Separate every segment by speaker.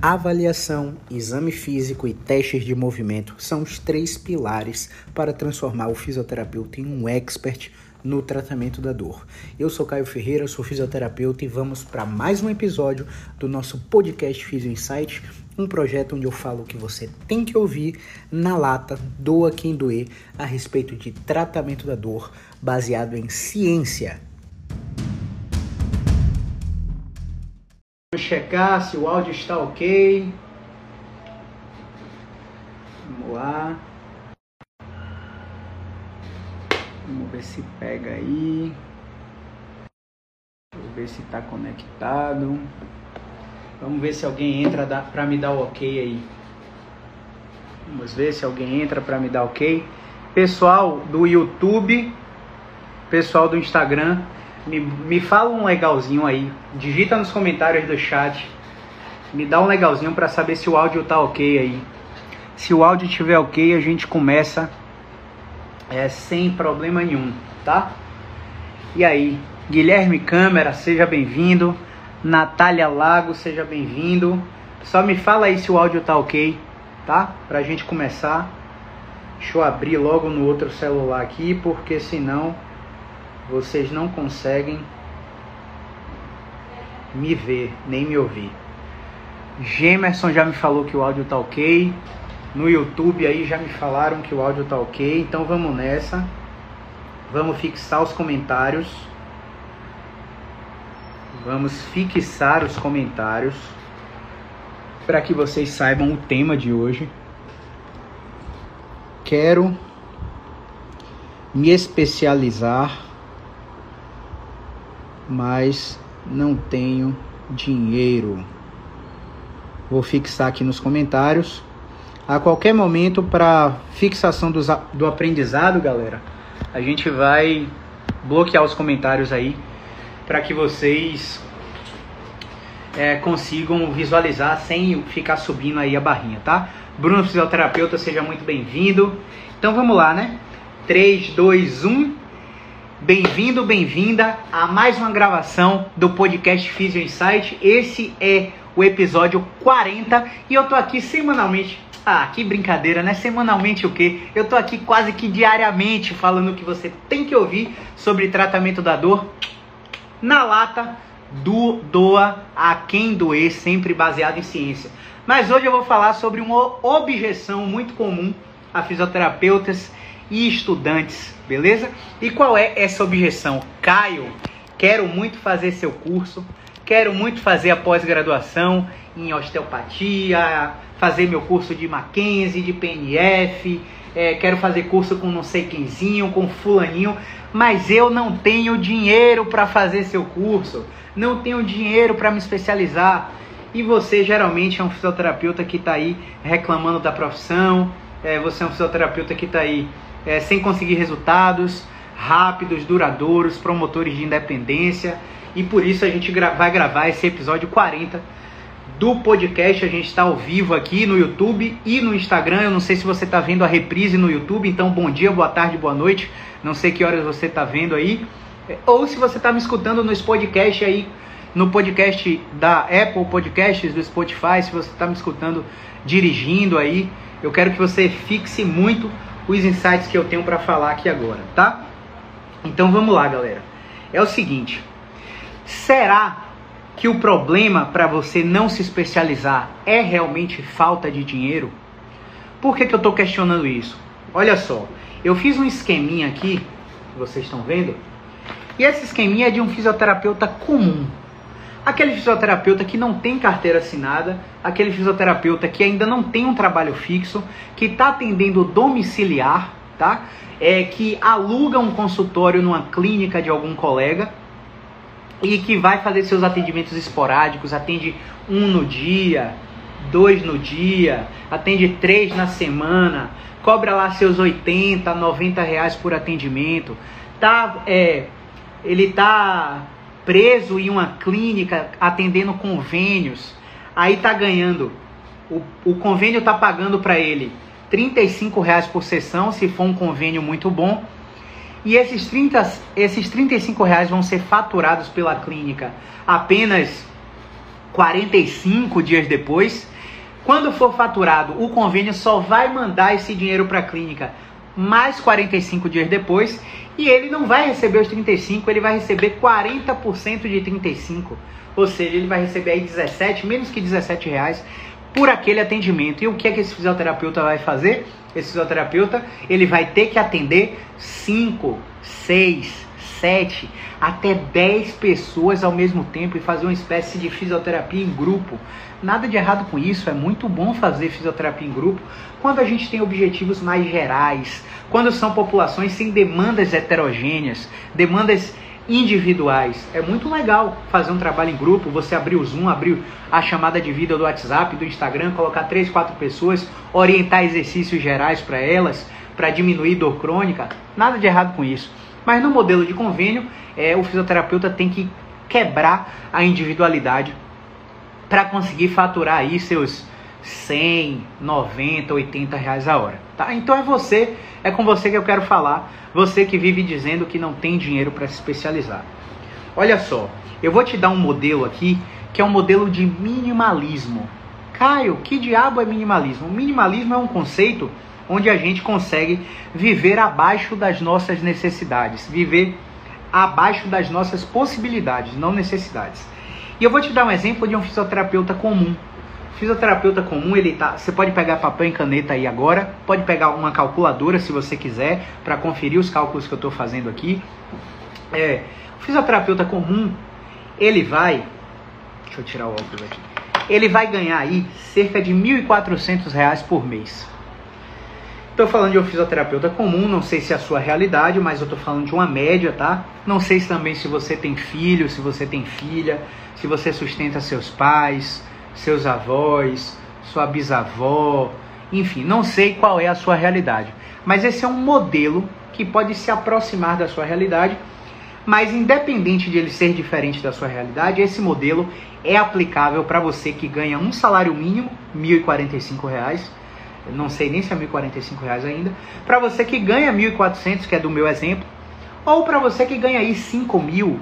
Speaker 1: Avaliação, exame físico e testes de movimento são os três pilares para transformar o fisioterapeuta em um expert no tratamento da dor. Eu sou Caio Ferreira, sou fisioterapeuta e vamos para mais um episódio do nosso podcast Physio Insight, um projeto onde eu falo o que você tem que ouvir na lata, doa quem doer, a respeito de tratamento da dor baseado em ciência. Checar se o áudio está ok. Vamos lá. Vamos ver se pega aí. Vou ver se está conectado. Vamos ver se alguém entra para me dar o ok aí. Vamos ver se alguém entra para me dar ok. Pessoal do YouTube, pessoal do Instagram, me, me fala um legalzinho aí. Digita nos comentários do chat. Me dá um legalzinho para saber se o áudio tá ok aí. Se o áudio estiver ok, a gente começa é, sem problema nenhum, tá? E aí, Guilherme Câmara, seja bem-vindo. Natália Lago, seja bem-vindo. Só me fala aí se o áudio tá ok, tá? Pra gente começar. Deixa eu abrir logo no outro celular aqui, porque senão vocês não conseguem me ver, nem me ouvir. Gemerson já me falou que o áudio tá ok. No YouTube aí já me falaram que o áudio tá ok. Então vamos nessa. Vamos fixar os comentários. Vamos fixar os comentários para que vocês saibam o tema de hoje. Quero me especializar mas não tenho dinheiro. Vou fixar aqui nos comentários. A qualquer momento, para fixação do, do aprendizado, galera, a gente vai bloquear os comentários aí para que vocês é, consigam visualizar sem ficar subindo aí a barrinha, tá? Bruno Fisioterapeuta, seja muito bem-vindo. Então vamos lá, né? 3, 2, 1. Bem-vindo, bem-vinda a mais uma gravação do podcast Physio Insight. Esse é o episódio 40 e eu tô aqui semanalmente. Ah, que brincadeira, né? Semanalmente o quê? Eu tô aqui quase que diariamente falando o que você tem que ouvir sobre tratamento da dor na lata do doa a quem doer, sempre baseado em ciência. Mas hoje eu vou falar sobre uma objeção muito comum a fisioterapeutas e estudantes, beleza? E qual é essa objeção? Caio, quero muito fazer seu curso, quero muito fazer a pós-graduação em osteopatia, fazer meu curso de Mackenzie, de PNF, é, quero fazer curso com não sei quemzinho, com fulaninho, mas eu não tenho dinheiro para fazer seu curso, não tenho dinheiro para me especializar. E você geralmente é um fisioterapeuta que está aí reclamando da profissão, é, você é um fisioterapeuta que está aí é, sem conseguir resultados rápidos, duradouros, promotores de independência. E por isso a gente gra vai gravar esse episódio 40 do podcast. A gente está ao vivo aqui no YouTube e no Instagram. Eu não sei se você está vendo a reprise no YouTube, então bom dia, boa tarde, boa noite. Não sei que horas você está vendo aí. Ou se você está me escutando nos podcasts aí, no podcast da Apple Podcasts, do Spotify, se você está me escutando dirigindo aí, eu quero que você fixe muito os insights que eu tenho para falar aqui agora, tá? Então vamos lá, galera. É o seguinte: será que o problema para você não se especializar é realmente falta de dinheiro? Por que, que eu estou questionando isso? Olha só, eu fiz um esqueminha aqui, vocês estão vendo, e esse esqueminha é de um fisioterapeuta comum, aquele fisioterapeuta que não tem carteira assinada, aquele fisioterapeuta que ainda não tem um trabalho fixo, que está atendendo domiciliar, tá? É, que aluga um consultório numa clínica de algum colega e que vai fazer seus atendimentos esporádicos, atende um no dia, dois no dia, atende três na semana, cobra lá seus 80, 90 reais por atendimento, tá? É, ele tá preso em uma clínica atendendo convênios, aí tá ganhando, o, o convênio tá pagando para ele 35 reais por sessão, se for um convênio muito bom, e esses, 30, esses 35 reais vão ser faturados pela clínica apenas 45 dias depois. Quando for faturado, o convênio só vai mandar esse dinheiro para a clínica mais 45 dias depois e ele não vai receber os 35, ele vai receber 40% de 35. Ou seja, ele vai receber aí 17, menos que 17 reais por aquele atendimento. E o que é que esse fisioterapeuta vai fazer? Esse fisioterapeuta, ele vai ter que atender 5, 6, 7, até 10 pessoas ao mesmo tempo e fazer uma espécie de fisioterapia em grupo. Nada de errado com isso, é muito bom fazer fisioterapia em grupo quando a gente tem objetivos mais gerais, quando são populações sem demandas heterogêneas, demandas individuais. É muito legal fazer um trabalho em grupo, você abrir o Zoom, abrir a chamada de vídeo do WhatsApp, do Instagram, colocar três, quatro pessoas, orientar exercícios gerais para elas, para diminuir dor crônica. Nada de errado com isso. Mas no modelo de convênio, é, o fisioterapeuta tem que quebrar a individualidade para conseguir faturar aí seus 100, 90, 80 reais a hora. Tá? Então é você, é com você que eu quero falar, você que vive dizendo que não tem dinheiro para se especializar. Olha só, eu vou te dar um modelo aqui que é um modelo de minimalismo. Caio, que diabo é minimalismo? minimalismo é um conceito onde a gente consegue viver abaixo das nossas necessidades, viver abaixo das nossas possibilidades, não necessidades. E eu vou te dar um exemplo de um fisioterapeuta comum. O fisioterapeuta comum, ele tá, você pode pegar papel e caneta aí agora, pode pegar uma calculadora se você quiser para conferir os cálculos que eu estou fazendo aqui. É, o fisioterapeuta comum, ele vai, deixa eu tirar o óculos aqui. Ele vai ganhar aí cerca de R$ 1.400 por mês. Estou falando de um fisioterapeuta comum, não sei se é a sua realidade, mas eu estou falando de uma média, tá? Não sei também se você tem filho, se você tem filha, se você sustenta seus pais, seus avós, sua bisavó, enfim, não sei qual é a sua realidade. Mas esse é um modelo que pode se aproximar da sua realidade, mas independente de ele ser diferente da sua realidade, esse modelo é aplicável para você que ganha um salário mínimo, R$ 1.045, não sei nem se é 1.045 reais ainda, para você que ganha 1.400, que é do meu exemplo, ou para você que ganha aí 5 mil,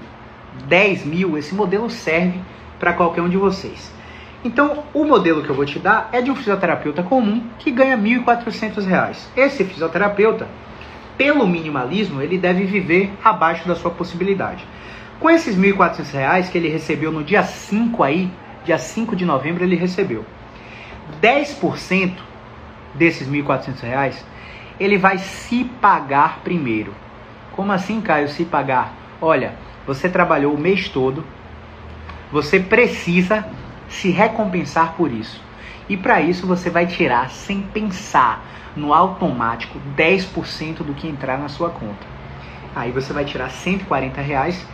Speaker 1: 10 mil, esse modelo serve para qualquer um de vocês. Então, o modelo que eu vou te dar é de um fisioterapeuta comum que ganha R$ 1.400. Esse fisioterapeuta, pelo minimalismo, ele deve viver abaixo da sua possibilidade. Com esses R$ 1.400 que ele recebeu no dia 5 aí, dia 5 de novembro ele recebeu. 10% desses R$ 1.400, ele vai se pagar primeiro. Como assim, Caio, se pagar? Olha, você trabalhou o mês todo, você precisa se recompensar por isso. E para isso você vai tirar, sem pensar, no automático, 10% do que entrar na sua conta. Aí você vai tirar 140 reais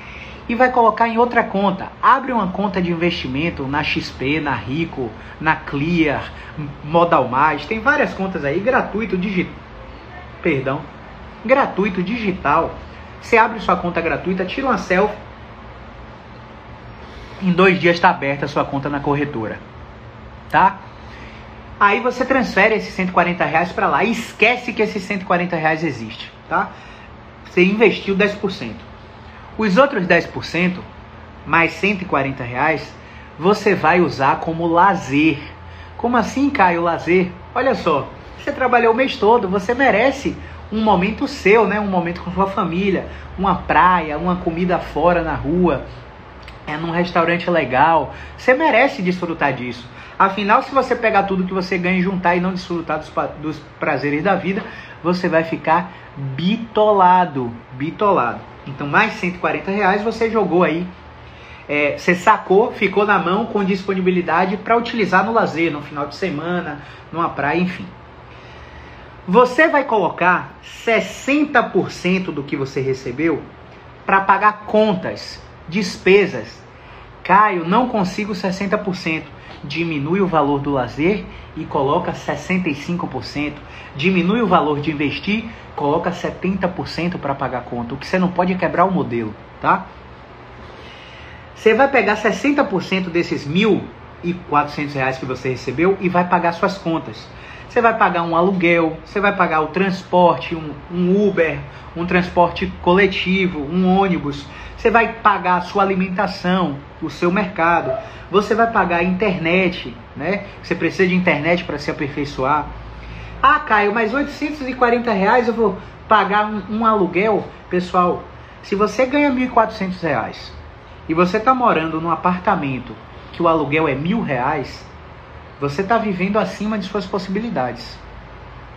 Speaker 1: e vai colocar em outra conta. Abre uma conta de investimento na XP, na Rico, na Clear, Modal Mais, tem várias contas aí, gratuito, digital. Perdão, gratuito, digital. Você abre sua conta gratuita, tira uma selfie. Em dois dias está aberta a sua conta na corretora. Tá? Aí você transfere esses 140 reais para lá e esquece que esses 140 reais existe. Tá? Você investiu 10%. Os outros 10%, mais 140 reais, você vai usar como lazer. Como assim, Caio, lazer? Olha só, você trabalhou o mês todo, você merece um momento seu, né? Um momento com sua família, uma praia, uma comida fora na rua, é num restaurante legal. Você merece desfrutar disso. Afinal, se você pegar tudo que você ganha e juntar e não desfrutar dos, dos prazeres da vida, você vai ficar bitolado, bitolado. Então, mais 140 reais você jogou aí. É, você sacou, ficou na mão com disponibilidade para utilizar no lazer, no final de semana, numa praia, enfim. Você vai colocar 60% do que você recebeu para pagar contas, despesas. Caio, não consigo 60%. Diminui o valor do lazer e coloca 65%. Diminui o valor de investir coloca 70% para pagar a conta. O que você não pode é quebrar o modelo, tá? Você vai pegar 60% desses R$ 1.400 que você recebeu e vai pagar suas contas. Você vai pagar um aluguel, você vai pagar o transporte, um, um Uber, um transporte coletivo, um ônibus. Você vai pagar a sua alimentação, o seu mercado. Você vai pagar internet, né? Você precisa de internet para se aperfeiçoar. Ah, Caio, mas 840 reais eu vou pagar um, um aluguel? Pessoal, se você ganha 1.400 reais e você está morando num apartamento que o aluguel é mil reais, você está vivendo acima de suas possibilidades,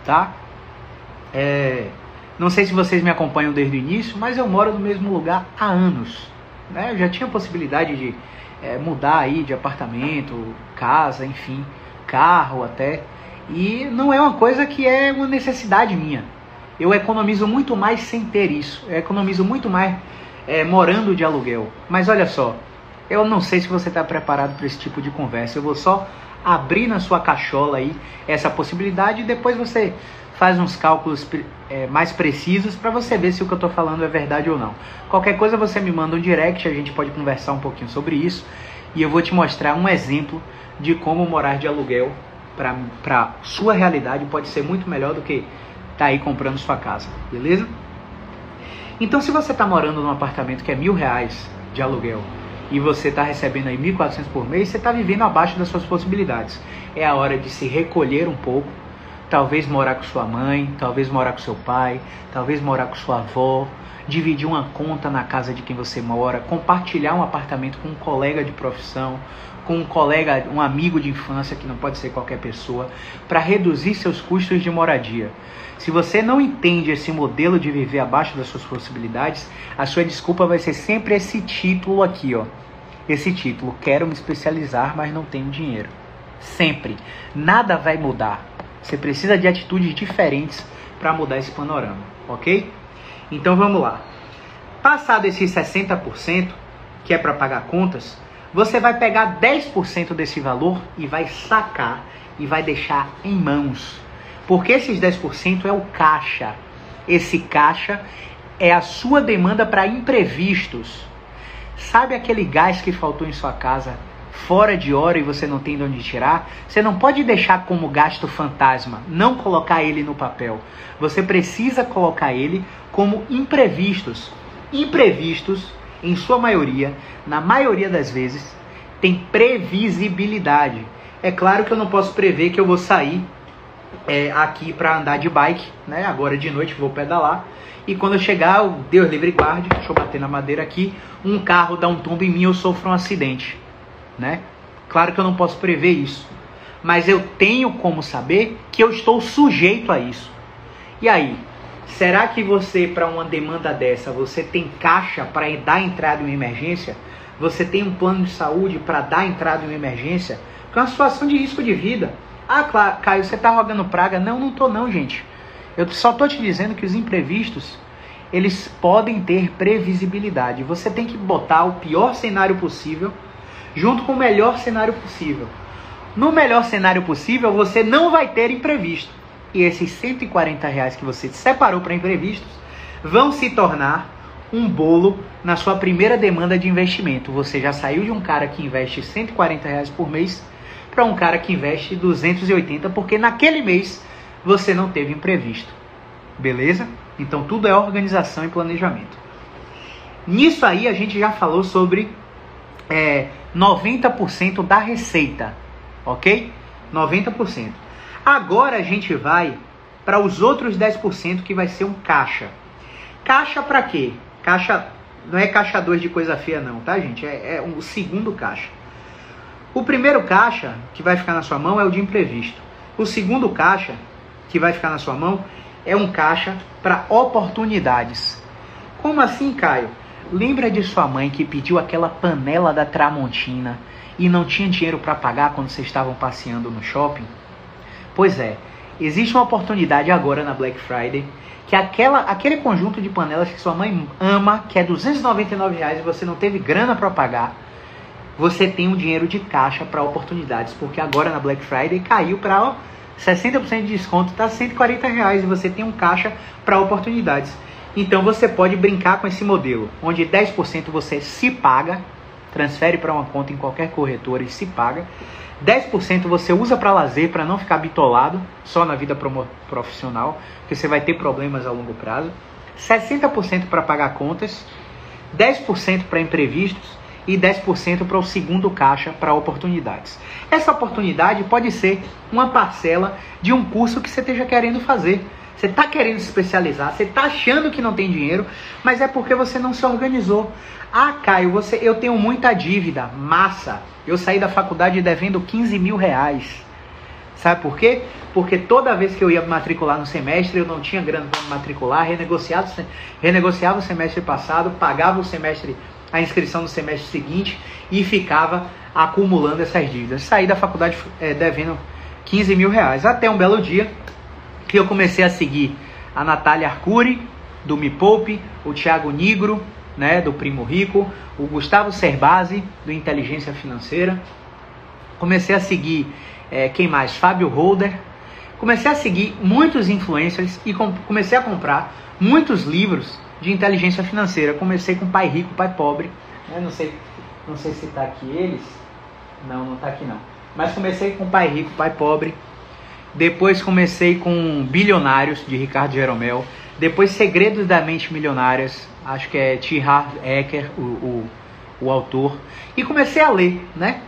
Speaker 1: tá? É, não sei se vocês me acompanham desde o início, mas eu moro no mesmo lugar há anos. Né? Eu já tinha possibilidade de é, mudar aí de apartamento, casa, enfim, carro até. E não é uma coisa que é uma necessidade minha. Eu economizo muito mais sem ter isso. Eu economizo muito mais é, morando de aluguel. Mas olha só, eu não sei se você está preparado para esse tipo de conversa. Eu vou só abrir na sua cachola aí essa possibilidade e depois você faz uns cálculos é, mais precisos para você ver se o que eu estou falando é verdade ou não. Qualquer coisa você me manda um direct, a gente pode conversar um pouquinho sobre isso e eu vou te mostrar um exemplo de como morar de aluguel para sua realidade pode ser muito melhor do que tá aí comprando sua casa, beleza? Então, se você está morando num apartamento que é mil reais de aluguel e você está recebendo aí 1.400 por mês, você está vivendo abaixo das suas possibilidades. É a hora de se recolher um pouco, talvez morar com sua mãe, talvez morar com seu pai, talvez morar com sua avó, dividir uma conta na casa de quem você mora, compartilhar um apartamento com um colega de profissão, com um colega, um amigo de infância, que não pode ser qualquer pessoa, para reduzir seus custos de moradia. Se você não entende esse modelo de viver abaixo das suas possibilidades, a sua desculpa vai ser sempre esse título aqui, ó. Esse título, quero me especializar, mas não tenho dinheiro. Sempre. Nada vai mudar. Você precisa de atitudes diferentes para mudar esse panorama, ok? Então vamos lá. Passado esses 60%, que é para pagar contas, você vai pegar 10% desse valor e vai sacar e vai deixar em mãos. Porque esses 10% é o caixa. Esse caixa é a sua demanda para imprevistos. Sabe aquele gás que faltou em sua casa fora de hora e você não tem de onde tirar? Você não pode deixar como gasto fantasma, não colocar ele no papel. Você precisa colocar ele como imprevistos. Imprevistos em sua maioria, na maioria das vezes, tem previsibilidade. É claro que eu não posso prever que eu vou sair é, aqui para andar de bike, né? Agora de noite vou pedalar. E quando eu chegar, Deus livre guarde, deixa eu bater na madeira aqui, um carro dá um tombo em mim, eu sofro um acidente, né? Claro que eu não posso prever isso, mas eu tenho como saber que eu estou sujeito a isso. E aí, Será que você, para uma demanda dessa, você tem caixa para dar entrada em uma emergência? Você tem um plano de saúde para dar entrada em uma emergência? Porque é uma situação de risco de vida. Ah, claro, Caio, você está rogando praga? Não, não tô não, gente. Eu só tô te dizendo que os imprevistos, eles podem ter previsibilidade. Você tem que botar o pior cenário possível junto com o melhor cenário possível. No melhor cenário possível, você não vai ter imprevisto e esses 140 reais que você separou para imprevistos vão se tornar um bolo na sua primeira demanda de investimento. Você já saiu de um cara que investe 140 reais por mês para um cara que investe 280 porque naquele mês você não teve imprevisto. Beleza? Então tudo é organização e planejamento. Nisso aí a gente já falou sobre é, 90% da receita, ok? 90%. Agora a gente vai para os outros 10% que vai ser um caixa. Caixa para quê? Caixa não é caixa 2 de coisa feia não, tá gente? É, é o segundo caixa. O primeiro caixa que vai ficar na sua mão é o de imprevisto. O segundo caixa que vai ficar na sua mão é um caixa para oportunidades. Como assim, Caio? Lembra de sua mãe que pediu aquela panela da Tramontina e não tinha dinheiro para pagar quando vocês estavam passeando no shopping? Pois é, existe uma oportunidade agora na Black Friday que aquela, aquele conjunto de panelas que sua mãe ama, que é 299 reais e você não teve grana para pagar, você tem um dinheiro de caixa para oportunidades, porque agora na Black Friday caiu para 60% de desconto, está 140 reais e você tem um caixa para oportunidades. Então você pode brincar com esse modelo, onde 10% você se paga, transfere para uma conta em qualquer corretora e se paga. 10% você usa para lazer, para não ficar bitolado só na vida profissional, porque você vai ter problemas a longo prazo. 60% para pagar contas, 10% para imprevistos e 10% para o segundo caixa para oportunidades. Essa oportunidade pode ser uma parcela de um curso que você esteja querendo fazer. Você está querendo se especializar, você está achando que não tem dinheiro, mas é porque você não se organizou. Ah, Caio, você, eu tenho muita dívida, massa. Eu saí da faculdade devendo 15 mil reais. Sabe por quê? Porque toda vez que eu ia matricular no semestre, eu não tinha grana para matricular, renegociava, renegociava o semestre passado, pagava o semestre, a inscrição no semestre seguinte e ficava acumulando essas dívidas. Saí da faculdade é, devendo 15 mil reais. Até um belo dia que eu comecei a seguir a Natália Arcuri, do Me Poupe, o Thiago Nigro, né, do Primo Rico, o Gustavo Cerbasi, do Inteligência Financeira. Comecei a seguir é, quem mais? Fábio Holder. Comecei a seguir muitos influencers e com, comecei a comprar muitos livros de inteligência financeira. Comecei com Pai Rico, Pai Pobre. Eu não sei, não sei se está aqui eles. Não, não está aqui não. Mas comecei com Pai Rico, Pai Pobre. Depois comecei com Bilionários, de Ricardo Jeromel. Depois Segredos da Mente Milionárias, acho que é T. Harv Eker, o, o, o autor. E comecei a ler, né?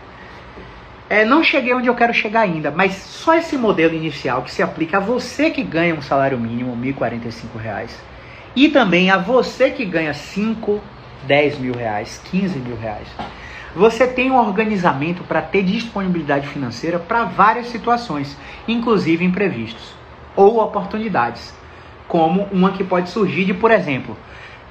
Speaker 1: É, não cheguei onde eu quero chegar ainda, mas só esse modelo inicial que se aplica a você que ganha um salário mínimo, R$ 1.045, e também a você que ganha 5, 10 mil reais, 15 mil reais. Você tem um organizamento para ter disponibilidade financeira para várias situações, inclusive imprevistos ou oportunidades, como uma que pode surgir de, por exemplo,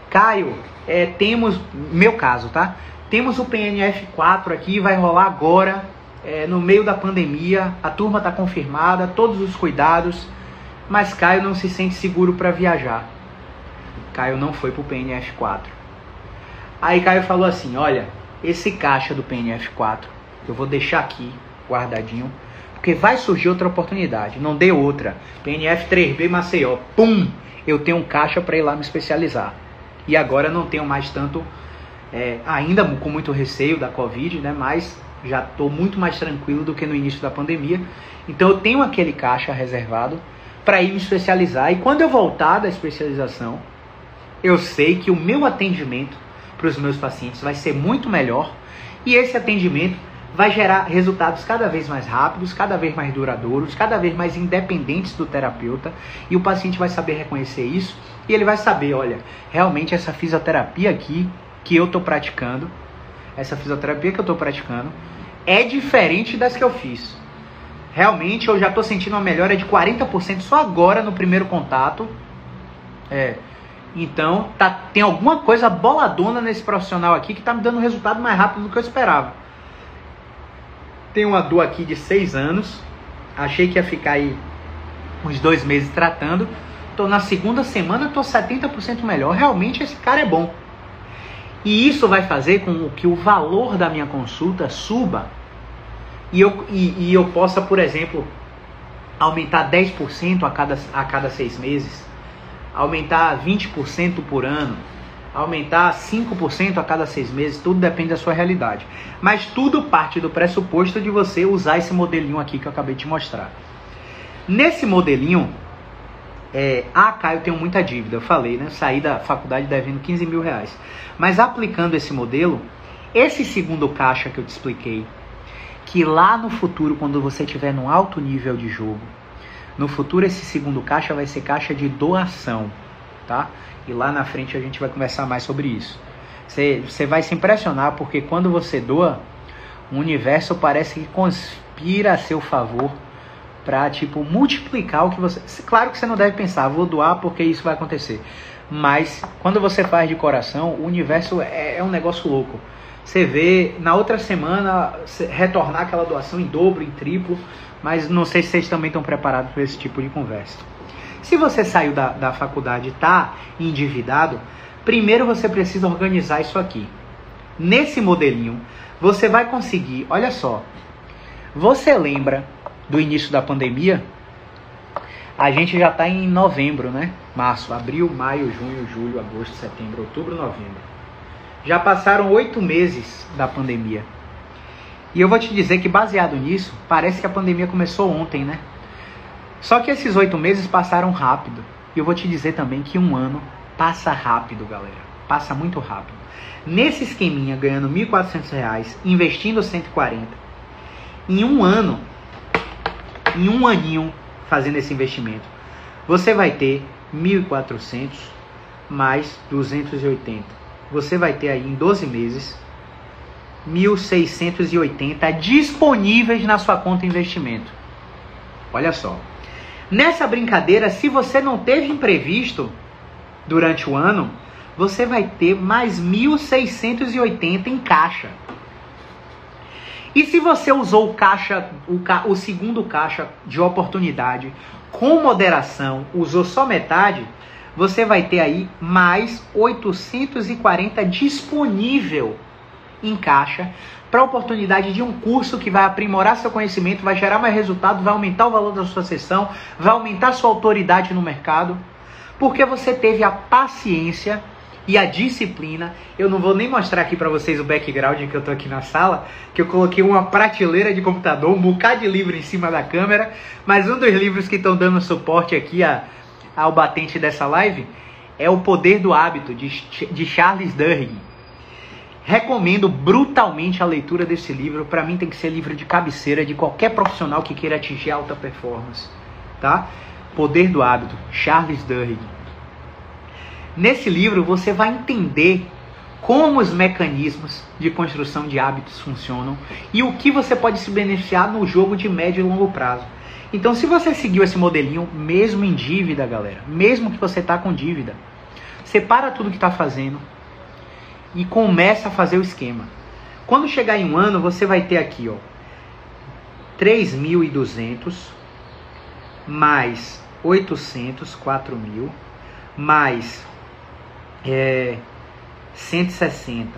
Speaker 1: Caio, é, temos, meu caso, tá? Temos o PNF 4 aqui, vai rolar agora é, no meio da pandemia, a turma está confirmada, todos os cuidados, mas Caio não se sente seguro para viajar. Caio não foi para o PNF4. Aí Caio falou assim: Olha, esse caixa do PNF4 eu vou deixar aqui guardadinho, porque vai surgir outra oportunidade. Não dê outra. PNF3B Maceió, pum! Eu tenho um caixa para ir lá me especializar. E agora não tenho mais tanto, é, ainda com muito receio da Covid, né? Mas já estou muito mais tranquilo do que no início da pandemia. Então eu tenho aquele caixa reservado para ir me especializar. E quando eu voltar da especialização, eu sei que o meu atendimento para os meus pacientes vai ser muito melhor e esse atendimento vai gerar resultados cada vez mais rápidos, cada vez mais duradouros, cada vez mais independentes do terapeuta e o paciente vai saber reconhecer isso e ele vai saber, olha, realmente essa fisioterapia aqui que eu estou praticando essa fisioterapia que eu estou praticando é diferente das que eu fiz. Realmente eu já estou sentindo uma melhora de 40% só agora no primeiro contato. É. Então, tá, tem alguma coisa boladona nesse profissional aqui que está me dando resultado mais rápido do que eu esperava. Tenho uma dor aqui de 6 anos. Achei que ia ficar aí uns dois meses tratando. Tô na segunda semana, tô 70% melhor. Realmente esse cara é bom. E isso vai fazer com que o valor da minha consulta suba e eu, e, e eu possa, por exemplo, aumentar 10% a cada, a cada seis meses, aumentar 20% por ano, aumentar 5% a cada seis meses, tudo depende da sua realidade. Mas tudo parte do pressuposto de você usar esse modelinho aqui que eu acabei de mostrar. Nesse modelinho, é, ah, Caio, eu tenho muita dívida, eu falei, né? Saí da faculdade devendo 15 mil reais. Mas aplicando esse modelo, esse segundo caixa que eu te expliquei, que lá no futuro, quando você estiver num alto nível de jogo, no futuro esse segundo caixa vai ser caixa de doação, tá? E lá na frente a gente vai conversar mais sobre isso. Você, você vai se impressionar porque quando você doa, o universo parece que conspira a seu favor para tipo multiplicar o que você. Claro que você não deve pensar, vou doar porque isso vai acontecer. Mas quando você faz de coração, o universo é, é um negócio louco. Você vê na outra semana retornar aquela doação em dobro, em triplo, mas não sei se vocês também estão preparados para esse tipo de conversa. Se você saiu da, da faculdade e está endividado, primeiro você precisa organizar isso aqui. Nesse modelinho, você vai conseguir, olha só, você lembra do início da pandemia, a gente já está em novembro, né? Março, abril, maio, junho, julho, agosto, setembro, outubro, novembro. Já passaram oito meses da pandemia. E eu vou te dizer que, baseado nisso, parece que a pandemia começou ontem, né? Só que esses oito meses passaram rápido. E eu vou te dizer também que um ano passa rápido, galera. Passa muito rápido. Nesse esqueminha, ganhando R$ 1.400, investindo 140, em um ano, em um aninho fazendo esse investimento, você vai ter 1.400 mais 280 você vai ter aí em 12 meses 1.680 disponíveis na sua conta investimento. Olha só. Nessa brincadeira, se você não teve imprevisto durante o ano, você vai ter mais 1.680 em caixa. E se você usou o caixa, o, ca, o segundo caixa de oportunidade com moderação, usou só metade, você vai ter aí mais 840 disponível em caixa para a oportunidade de um curso que vai aprimorar seu conhecimento, vai gerar mais resultado, vai aumentar o valor da sua sessão, vai aumentar sua autoridade no mercado, porque você teve a paciência e a disciplina. Eu não vou nem mostrar aqui para vocês o background que eu tô aqui na sala, que eu coloquei uma prateleira de computador, um bocado de livro em cima da câmera, mas um dos livros que estão dando suporte aqui a ao batente dessa live é O Poder do Hábito, de, de Charles Duhigg. Recomendo brutalmente a leitura desse livro. Para mim tem que ser livro de cabeceira de qualquer profissional que queira atingir alta performance, tá? Poder do Hábito, Charles Duhigg. Nesse livro você vai entender como os mecanismos de construção de hábitos funcionam e o que você pode se beneficiar no jogo de médio e longo prazo. Então, se você seguiu esse modelinho, mesmo em dívida, galera, mesmo que você está com dívida, separa tudo que está fazendo e começa a fazer o esquema. Quando chegar em um ano, você vai ter aqui, ó, 3.200 mais 800, 4 mil, mais é, 160,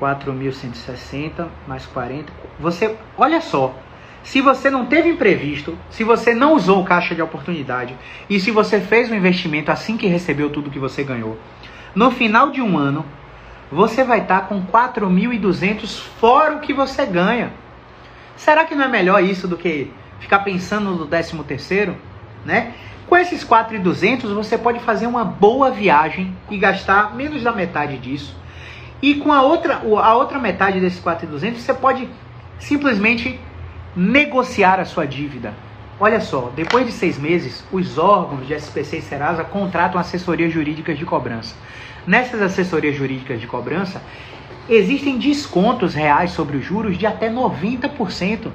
Speaker 1: 4.160 mais 40. Você, olha só, se você não teve imprevisto, se você não usou o caixa de oportunidade e se você fez um investimento assim que recebeu tudo que você ganhou, no final de um ano, você vai estar com 4.200 fora o que você ganha. Será que não é melhor isso do que ficar pensando no 13 terceiro, né? Com esses 4.200 você pode fazer uma boa viagem e gastar menos da metade disso. E com a outra, a outra metade desses 4.200 você pode simplesmente negociar a sua dívida. Olha só, depois de seis meses, os órgãos de SPC e Serasa contratam assessorias jurídicas de cobrança. Nessas assessorias jurídicas de cobrança, existem descontos reais sobre os juros de até 90%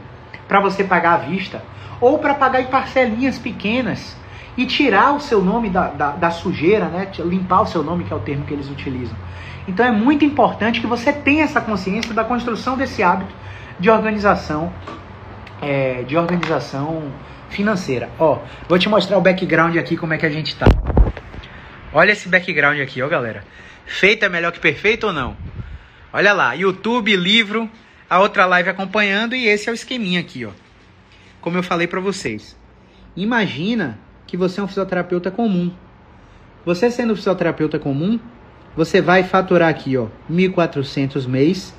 Speaker 1: para você pagar à vista ou para pagar em parcelinhas pequenas e tirar o seu nome da, da, da, sujeira, né? limpar o seu nome, que é o termo que eles utilizam. Então é muito importante que você tenha essa consciência da construção desse hábito de organização é, de organização financeira. Ó, vou te mostrar o background aqui, como é que a gente tá. Olha esse background aqui, ó, galera. Feito é melhor que perfeito ou não? Olha lá, YouTube, livro, a outra live acompanhando e esse é o esqueminha aqui, ó. Como eu falei para vocês. Imagina que você é um fisioterapeuta comum. Você sendo um fisioterapeuta comum, você vai faturar aqui, ó, 1.400 mês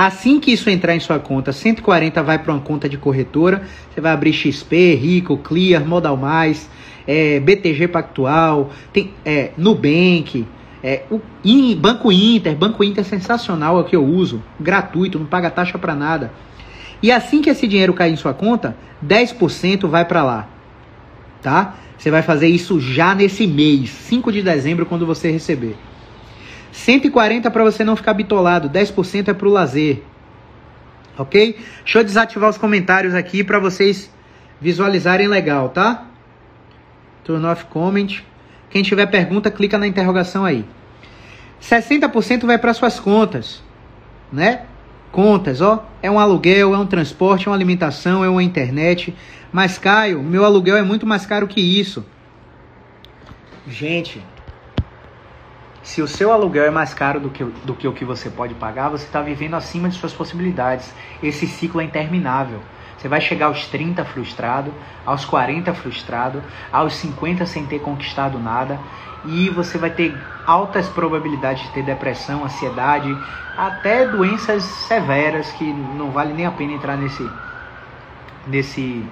Speaker 1: Assim que isso entrar em sua conta, 140 vai para uma conta de corretora. Você vai abrir XP, Rico, Clear, Modal Mais, é, BTG Pactual, tem é, Nubank, é, o In, Banco Inter. Banco Inter é sensacional, é o que eu uso, gratuito, não paga taxa para nada. E assim que esse dinheiro cair em sua conta, 10% vai para lá, tá? Você vai fazer isso já nesse mês, 5 de dezembro, quando você receber. 140 para você não ficar bitolado, 10% é para o lazer. Ok? Deixa eu desativar os comentários aqui para vocês visualizarem legal, tá? Turn off comment. Quem tiver pergunta, clica na interrogação aí. 60% vai para suas contas, né? Contas, ó, é um aluguel, é um transporte, é uma alimentação, é uma internet. Mas Caio, meu aluguel é muito mais caro que isso. Gente, se o seu aluguel é mais caro do que, do que o que você pode pagar, você está vivendo acima de suas possibilidades. Esse ciclo é interminável. Você vai chegar aos 30 frustrado, aos 40 frustrado, aos 50 sem ter conquistado nada, e você vai ter altas probabilidades de ter depressão, ansiedade, até doenças severas que não vale nem a pena entrar nesse nesse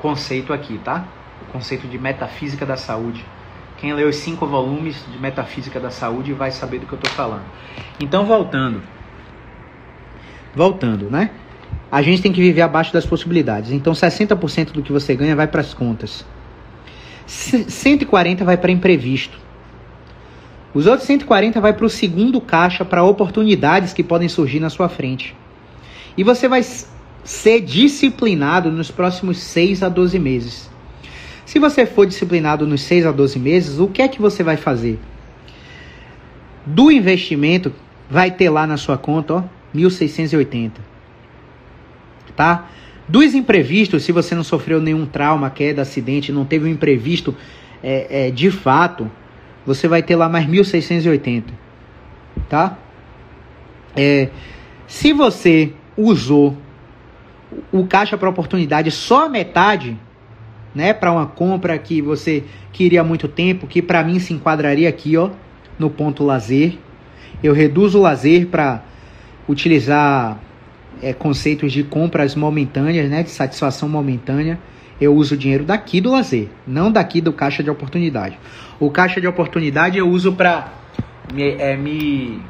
Speaker 1: conceito aqui, tá? O conceito de metafísica da saúde. Quem leu os cinco volumes de metafísica da saúde vai saber do que eu estou falando. Então, voltando. Voltando, né? A gente tem que viver abaixo das possibilidades. Então, 60% do que você ganha vai para as contas. 140 vai para imprevisto. Os outros 140 vai para o segundo caixa para oportunidades que podem surgir na sua frente. E você vai ser disciplinado nos próximos 6 a 12 meses. Se você for disciplinado nos 6 a 12 meses, o que é que você vai fazer? Do investimento, vai ter lá na sua conta, ó, 1.680. Tá? Dos imprevistos, se você não sofreu nenhum trauma, queda, acidente, não teve um imprevisto é, é, de fato, você vai ter lá mais 1.680. Tá? É, se você usou o caixa para oportunidade só a metade, né, para uma compra que você queria há muito tempo, que para mim se enquadraria aqui, ó, no ponto lazer. Eu reduzo o lazer para utilizar é, conceitos de compras momentâneas, né, de satisfação momentânea. Eu uso o dinheiro daqui do lazer, não daqui do caixa de oportunidade. O caixa de oportunidade eu uso para me, é, me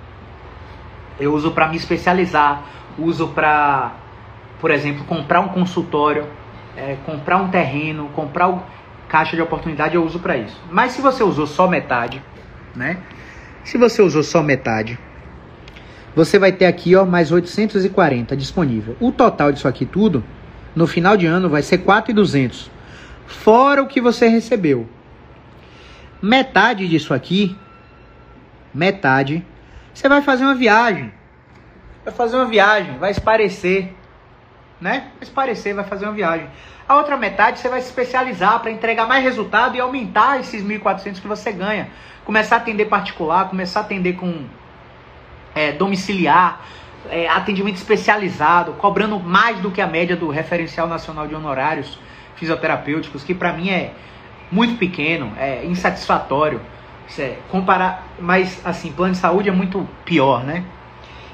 Speaker 1: eu uso para me especializar, uso para por exemplo, comprar um consultório, é, comprar um terreno, comprar o caixa de oportunidade, eu uso para isso. Mas se você usou só metade, né? Se você usou só metade, você vai ter aqui ó, mais 840 disponível. O total disso aqui tudo, no final de ano, vai ser 4,200. Fora o que você recebeu. Metade disso aqui, metade, você vai fazer uma viagem. Vai fazer uma viagem, vai esparecer né? Vai se parecer, vai fazer uma viagem. A outra metade você vai se especializar para entregar mais resultado e aumentar esses 1.400 que você ganha. Começar a atender particular, começar a atender com é, domiciliar, é, atendimento especializado, cobrando mais do que a média do referencial nacional de honorários fisioterapêuticos, que para mim é muito pequeno, é insatisfatório. É, comparar, mas assim, plano de saúde é muito pior, né?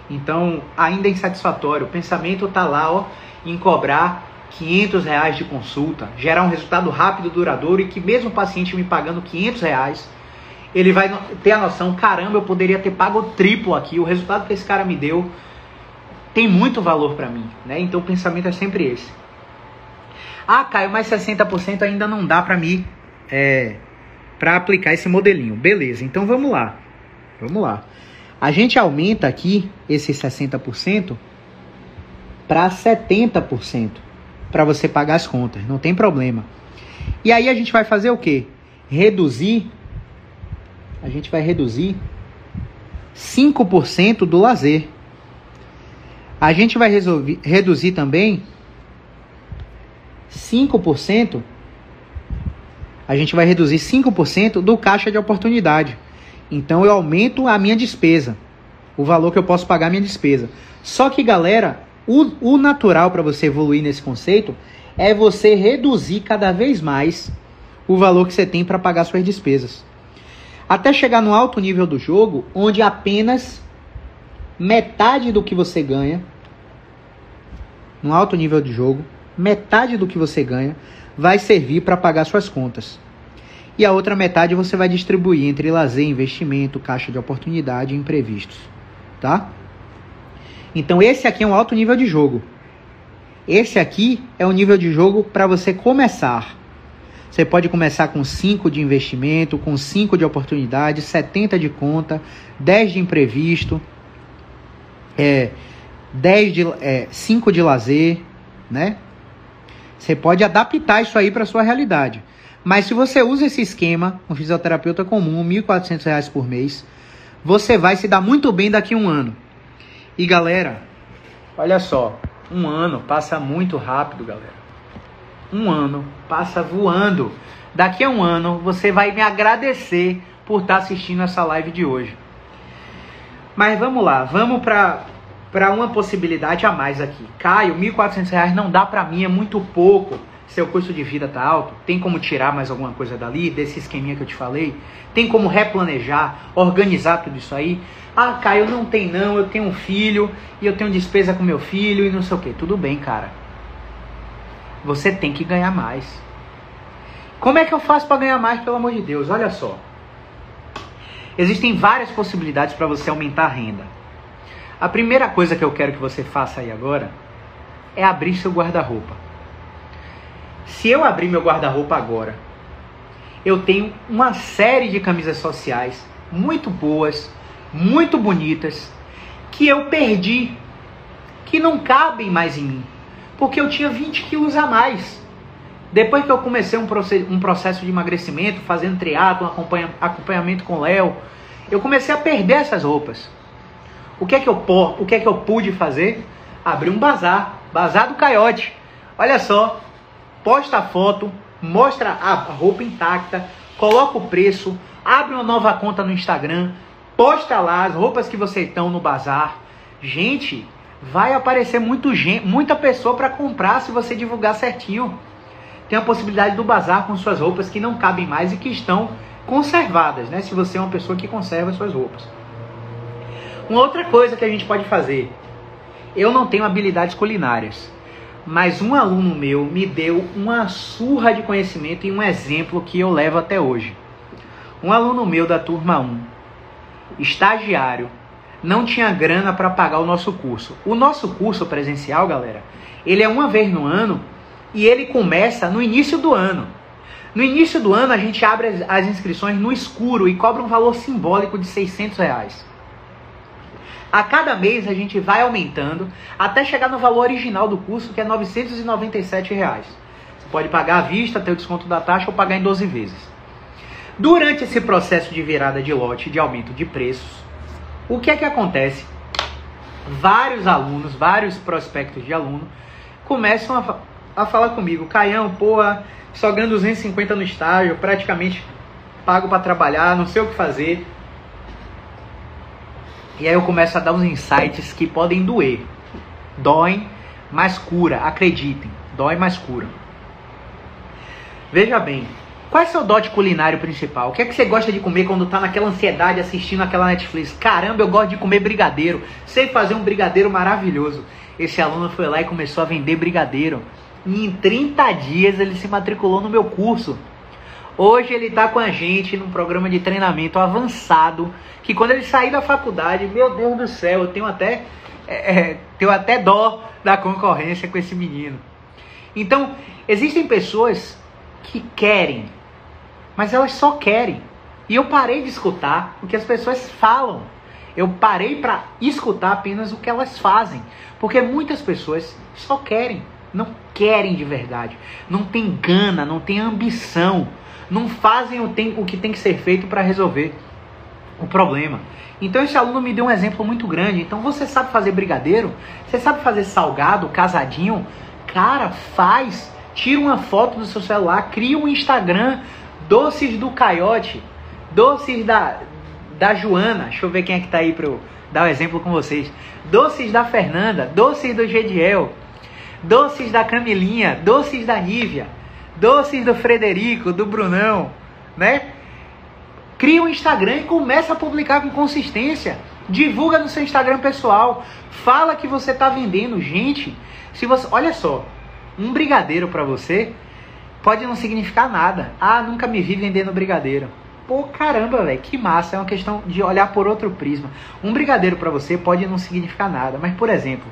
Speaker 1: Então, ainda é insatisfatório. O pensamento tá lá, ó em cobrar 500 reais de consulta, gerar um resultado rápido, duradouro e que mesmo o paciente me pagando 500 reais, ele vai ter a noção, caramba, eu poderia ter pago o triplo aqui, o resultado que esse cara me deu tem muito valor para mim, né? Então o pensamento é sempre esse. Ah, Caio, mas 60% ainda não dá para mim é, para aplicar esse modelinho. Beleza, então vamos lá. Vamos lá. A gente aumenta aqui esse 60% para 70% para você pagar as contas, não tem problema. E aí a gente vai fazer o quê? Reduzir a gente vai reduzir 5% do lazer. A gente vai resolver, reduzir também 5%. A gente vai reduzir 5% do caixa de oportunidade. Então eu aumento a minha despesa, o valor que eu posso pagar minha despesa. Só que, galera, o, o natural para você evoluir nesse conceito é você reduzir cada vez mais o valor que você tem para pagar suas despesas. Até chegar no alto nível do jogo, onde apenas metade do que você ganha, no alto nível de jogo, metade do que você ganha vai servir para pagar suas contas. E a outra metade você vai distribuir entre lazer, investimento, caixa de oportunidade e imprevistos, tá? Então esse aqui é um alto nível de jogo. Esse aqui é o nível de jogo para você começar. Você pode começar com 5 de investimento, com 5 de oportunidade, 70 de conta, 10 de imprevisto, é, 10 de, é, 5 de lazer, né? Você pode adaptar isso aí para sua realidade. Mas se você usa esse esquema, um fisioterapeuta comum, R$ 1.400 por mês, você vai se dar muito bem daqui a um ano. E galera, olha só, um ano passa muito rápido, galera. Um ano passa voando. Daqui a um ano você vai me agradecer por estar assistindo essa live de hoje. Mas vamos lá, vamos para para uma possibilidade a mais aqui. Caio, R$ 1.400 não dá para mim, é muito pouco. Seu custo de vida tá alto? Tem como tirar mais alguma coisa dali, desse esqueminha que eu te falei? Tem como replanejar, organizar tudo isso aí? Ah, Caio, não tem não, eu tenho um filho e eu tenho despesa com meu filho e não sei o que. Tudo bem, cara. Você tem que ganhar mais. Como é que eu faço para ganhar mais, pelo amor de Deus? Olha só. Existem várias possibilidades para você aumentar a renda. A primeira coisa que eu quero que você faça aí agora é abrir seu guarda-roupa. Se eu abrir meu guarda-roupa agora, eu tenho uma série de camisas sociais muito boas, muito bonitas, que eu perdi, que não cabem mais em mim, porque eu tinha 20 quilos a mais. Depois que eu comecei um, um processo de emagrecimento, fazendo triatlo, acompanha, acompanhamento com Léo, eu comecei a perder essas roupas. O que é que eu o que é que eu pude fazer? Abrir um bazar, bazar do Caiote. Olha só, posta a foto, mostra a roupa intacta, coloca o preço, abre uma nova conta no Instagram, posta lá as roupas que vocês estão no bazar. Gente, vai aparecer muito gente, muita pessoa para comprar se você divulgar certinho tem a possibilidade do bazar com suas roupas que não cabem mais e que estão conservadas, né? Se você é uma pessoa que conserva suas roupas. Uma outra coisa que a gente pode fazer. Eu não tenho habilidades culinárias, mas um aluno meu me deu uma surra de conhecimento e um exemplo que eu levo até hoje. Um aluno meu da turma 1, estagiário, não tinha grana para pagar o nosso curso. O nosso curso presencial, galera, ele é uma vez no ano e ele começa no início do ano. No início do ano a gente abre as inscrições no escuro e cobra um valor simbólico de 600 reais. A cada mês a gente vai aumentando até chegar no valor original do curso que é 997 reais. Você pode pagar à vista, ter o desconto da taxa ou pagar em 12 vezes. Durante esse processo de virada de lote, de aumento de preços, o que é que acontece? Vários alunos, vários prospectos de aluno começam a a falar comigo, Caião, pô, só ganho 250 no estágio, praticamente pago para trabalhar, não sei o que fazer. E aí eu começo a dar uns insights que podem doer. Doem, mas cura, acreditem. Dói, mas cura. Veja bem, qual é seu dote culinário principal? O que é que você gosta de comer quando tá naquela ansiedade assistindo aquela Netflix? Caramba, eu gosto de comer brigadeiro. Sei fazer um brigadeiro maravilhoso. Esse aluno foi lá e começou a vender brigadeiro. E em 30 dias ele se matriculou no meu curso. Hoje ele está com a gente num programa de treinamento avançado. Que quando ele sair da faculdade, meu Deus do céu, eu tenho até, é, é, tenho até dó da concorrência com esse menino. Então, existem pessoas que querem, mas elas só querem. E eu parei de escutar o que as pessoas falam. Eu parei para escutar apenas o que elas fazem. Porque muitas pessoas só querem não querem de verdade, não tem gana, não tem ambição, não fazem o, o que tem que ser feito para resolver o problema. Então esse aluno me deu um exemplo muito grande. Então você sabe fazer brigadeiro? Você sabe fazer salgado, casadinho? Cara, faz. Tira uma foto do seu celular, cria um Instagram, doces do Caiote, doces da, da Joana. Deixa eu ver quem é que tá aí para eu dar o um exemplo com vocês. Doces da Fernanda, doces do Gediel doces da Camilinha, doces da Nívia, doces do Frederico, do Brunão, né? Cria um Instagram e começa a publicar com consistência. Divulga no seu Instagram pessoal. Fala que você está vendendo. Gente, se você, olha só, um brigadeiro para você pode não significar nada. Ah, nunca me vi vendendo brigadeiro. Pô, caramba, velho, que massa. É uma questão de olhar por outro prisma. Um brigadeiro para você pode não significar nada, mas por exemplo,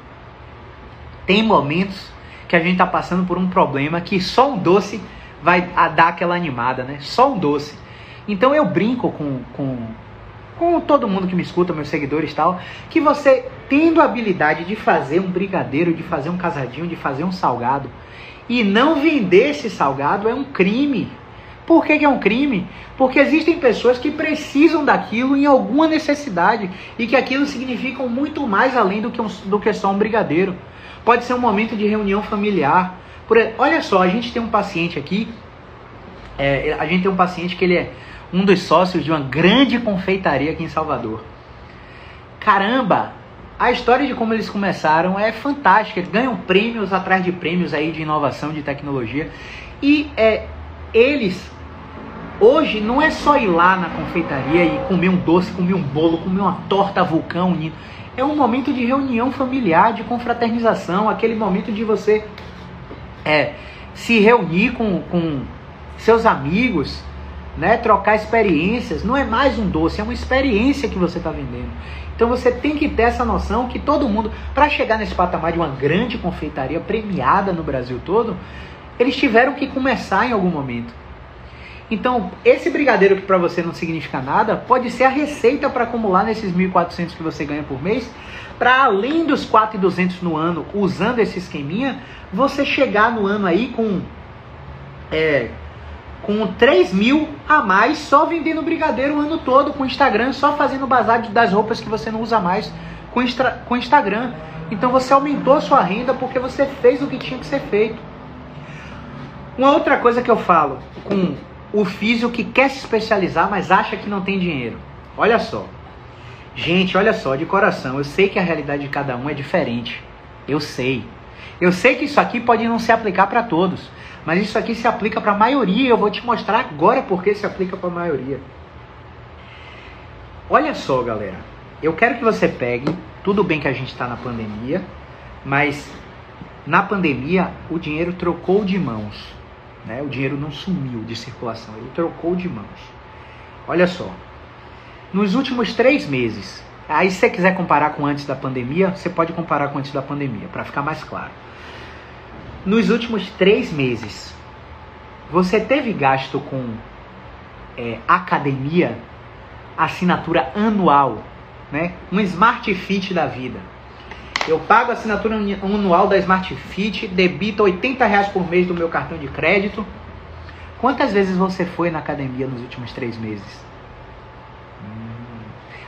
Speaker 1: tem momentos que a gente está passando por um problema que só um doce vai dar aquela animada, né? Só um doce. Então eu brinco com, com, com todo mundo que me escuta, meus seguidores e tal, que você tendo a habilidade de fazer um brigadeiro, de fazer um casadinho, de fazer um salgado, e não vender esse salgado é um crime. Por que, que, é um crime? Porque existem pessoas que precisam daquilo em alguma necessidade e que aquilo significa muito mais além do que, um, do que só um brigadeiro. Pode ser um momento de reunião familiar. Por, olha só, a gente tem um paciente aqui, é, a gente tem um paciente que ele é um dos sócios de uma grande confeitaria aqui em Salvador. Caramba, a história de como eles começaram é fantástica. Eles ganham prêmios atrás de prêmios aí de inovação, de tecnologia. E é, eles, hoje, não é só ir lá na confeitaria e comer um doce, comer um bolo, comer uma torta vulcão. É um momento de reunião familiar, de confraternização, aquele momento de você é, se reunir com, com seus amigos, né? Trocar experiências. Não é mais um doce, é uma experiência que você está vendendo. Então você tem que ter essa noção que todo mundo, para chegar nesse patamar de uma grande confeitaria premiada no Brasil todo, eles tiveram que começar em algum momento. Então, esse brigadeiro que para você não significa nada, pode ser a receita para acumular nesses 1.400 que você ganha por mês, para além dos 4.200 no ano, usando esse esqueminha, você chegar no ano aí com é, com 3 mil a mais só vendendo brigadeiro o ano todo com Instagram, só fazendo bazar das roupas que você não usa mais com, extra, com Instagram. Então você aumentou sua renda porque você fez o que tinha que ser feito. Uma outra coisa que eu falo com o físico que quer se especializar, mas acha que não tem dinheiro. Olha só. Gente, olha só, de coração, eu sei que a realidade de cada um é diferente. Eu sei. Eu sei que isso aqui pode não se aplicar para todos. Mas isso aqui se aplica para a maioria. Eu vou te mostrar agora porque se aplica para a maioria. Olha só, galera. Eu quero que você pegue. Tudo bem que a gente está na pandemia, mas na pandemia o dinheiro trocou de mãos. Né? O dinheiro não sumiu de circulação, ele trocou de mãos. Olha só. Nos últimos três meses, aí se você quiser comparar com antes da pandemia, você pode comparar com antes da pandemia, para ficar mais claro nos últimos três meses, você teve gasto com é, academia, assinatura anual, né? Um Smart Fit da vida. Eu pago a assinatura anual da Smart Fit, debito 80 reais por mês do meu cartão de crédito. Quantas vezes você foi na academia nos últimos três meses? Hum.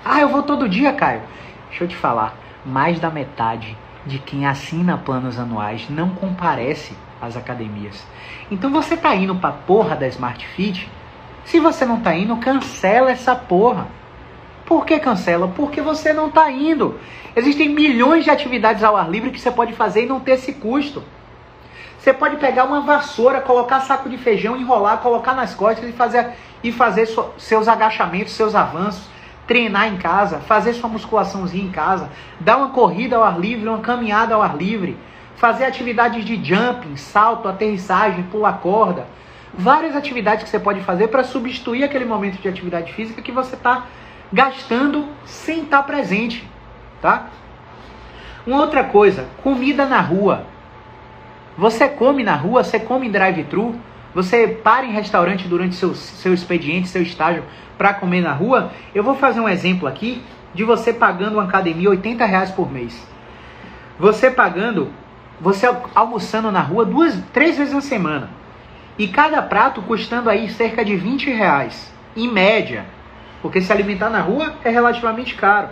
Speaker 1: Ah, eu vou todo dia, Caio. Deixa eu te falar, mais da metade de quem assina planos anuais não comparece às academias. Então você tá indo pra porra da Smart Fit? Se você não tá indo, cancela essa porra. Por que cancela? Porque você não tá indo. Existem milhões de atividades ao ar livre que você pode fazer e não ter esse custo. Você pode pegar uma vassoura, colocar saco de feijão, enrolar, colocar nas costas e fazer, e fazer seus agachamentos, seus avanços treinar em casa, fazer sua musculaçãozinha em casa, dar uma corrida ao ar livre, uma caminhada ao ar livre, fazer atividades de jumping, salto, aterrissagem, pular corda, várias atividades que você pode fazer para substituir aquele momento de atividade física que você está gastando sem estar tá presente, tá? Uma outra coisa, comida na rua. Você come na rua, você come em drive-thru, você para em restaurante durante seu, seu expediente, seu estágio para comer na rua, eu vou fazer um exemplo aqui de você pagando uma academia 80 reais por mês. Você pagando, você almoçando na rua duas, três vezes na semana. E cada prato custando aí cerca de 20 reais, em média. Porque se alimentar na rua é relativamente caro.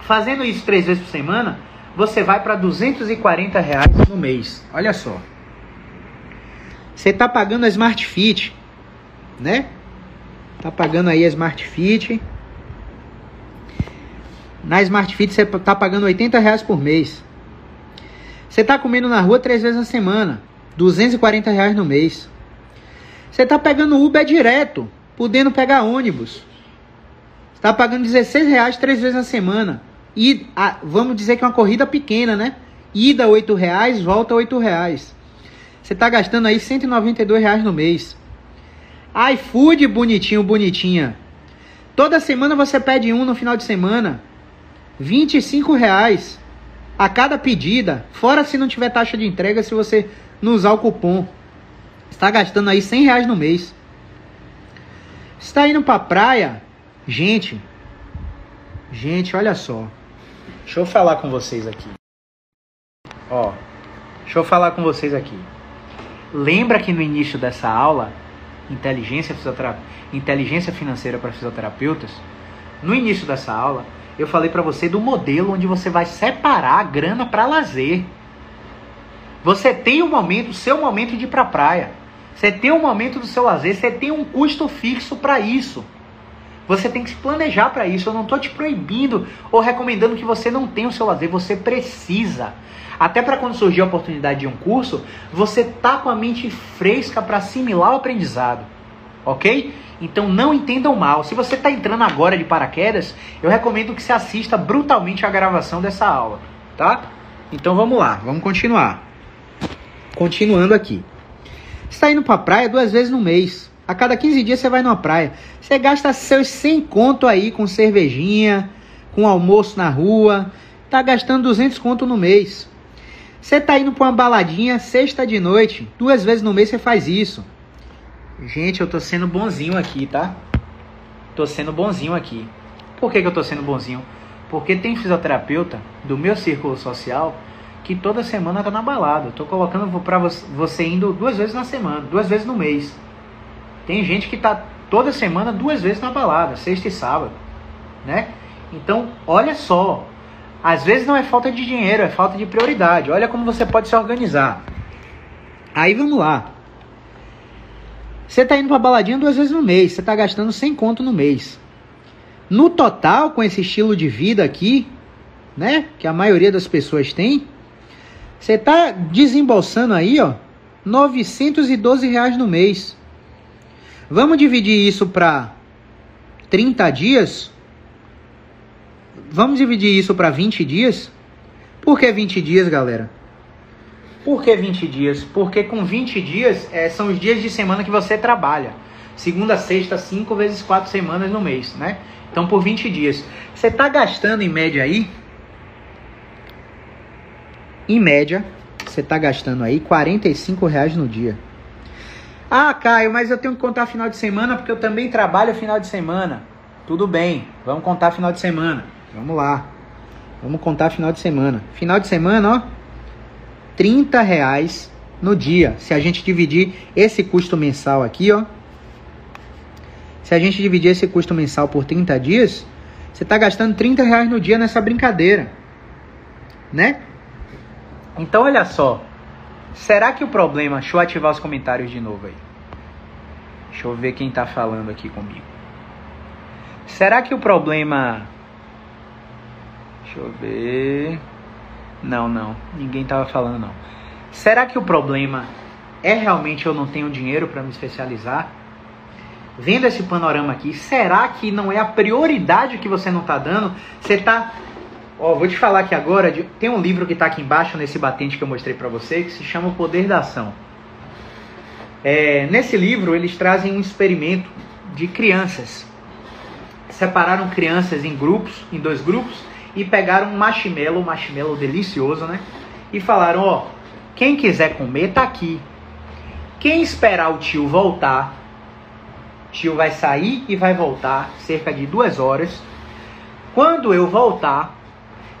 Speaker 1: Fazendo isso três vezes por semana, você vai para 240 reais no mês. Olha só. Você está pagando a Smart Fit, né? Tá pagando aí a Smart Fit. Na Smart Fit você tá pagando 80 reais por mês. Você tá comendo na rua três vezes na semana. 240 reais no mês. Você tá pegando Uber direto, podendo pegar ônibus. Você tá pagando 16 reais três vezes na semana. E a, vamos dizer que é uma corrida pequena, né? Ida 8 reais, volta 8 reais. Você tá gastando aí 192 reais no mês iFood bonitinho, bonitinha. Toda semana você pede um no final de semana. 25 reais a cada pedida. Fora se não tiver taxa de entrega, se você não usar o cupom. Está gastando aí 100 reais no mês. Está indo pra praia? Gente, gente, olha só. Deixa eu falar com vocês aqui. Ó, deixa eu falar com vocês aqui. Lembra que no início dessa aula inteligência, inteligência financeira para fisioterapeutas, no início dessa aula, eu falei para você do modelo onde você vai separar a grana para lazer. Você tem um momento, seu momento de ir para praia. Você tem um momento do seu lazer, você tem um custo fixo para isso. Você tem que se planejar para isso. Eu não estou te proibindo ou recomendando que você não tenha o seu lazer. Você precisa. Até para quando surgir a oportunidade de um curso, você tá com a mente fresca para assimilar o aprendizado. Ok? Então não entendam mal. Se você está entrando agora de paraquedas, eu recomendo que você assista brutalmente a gravação dessa aula. Tá? Então vamos lá, vamos continuar. Continuando aqui. Está indo para a praia duas vezes no mês. A cada 15 dias você vai numa praia. Você gasta seus 100 conto aí com cervejinha, com almoço na rua. Tá gastando 200 conto no mês. Você tá indo para uma baladinha sexta de noite. Duas vezes no mês você faz isso. Gente, eu tô sendo bonzinho aqui, tá? Tô sendo bonzinho aqui. Por que, que eu tô sendo bonzinho? Porque tem fisioterapeuta do meu círculo social que toda semana tá na balada. Tô colocando para você indo duas vezes na semana, duas vezes no mês. Tem gente que tá toda semana duas vezes na balada, sexta e sábado, né? Então, olha só, às vezes não é falta de dinheiro, é falta de prioridade. Olha como você pode se organizar. Aí vamos lá. Você está indo para baladinha duas vezes no mês, você está gastando 100 conto no mês. No total, com esse estilo de vida aqui, né, que a maioria das pessoas tem, você está desembolsando aí, ó, 912 reais no mês. Vamos dividir isso para 30 dias? Vamos dividir isso para 20 dias? Por que 20 dias, galera? Por que 20 dias? Porque com 20 dias é, são os dias de semana que você trabalha. Segunda, sexta, 5 vezes 4 semanas no mês, né? Então por 20 dias. Você está gastando em média aí em média, você está gastando aí 45 reais no dia. Ah, Caio, mas eu tenho que contar final de semana porque eu também trabalho final de semana. Tudo bem, vamos contar final de semana. Vamos lá. Vamos contar final de semana. Final de semana, ó, 30 reais no dia. Se a gente dividir esse custo mensal aqui, ó. Se a gente dividir esse custo mensal por 30 dias, você está gastando 30 reais no dia nessa brincadeira. Né? Então, olha só. Será que o problema. Deixa eu ativar os comentários de novo aí. Deixa eu ver quem está falando aqui comigo. Será que o problema. Deixa eu ver. Não, não. Ninguém estava falando, não. Será que o problema é realmente eu não tenho dinheiro para me especializar? Vendo esse panorama aqui, será que não é a prioridade que você não está dando? Você está Ó, vou te falar aqui agora, de, tem um livro que está aqui embaixo nesse batente que eu mostrei para você, que se chama O Poder da Ação. É, nesse livro, eles trazem um experimento de crianças. Separaram crianças em grupos, em dois grupos, e pegaram um marshmallow, um marshmallow delicioso, né? E falaram, ó, quem quiser comer, tá aqui. Quem esperar o tio voltar, tio vai sair e vai voltar cerca de duas horas. Quando eu voltar,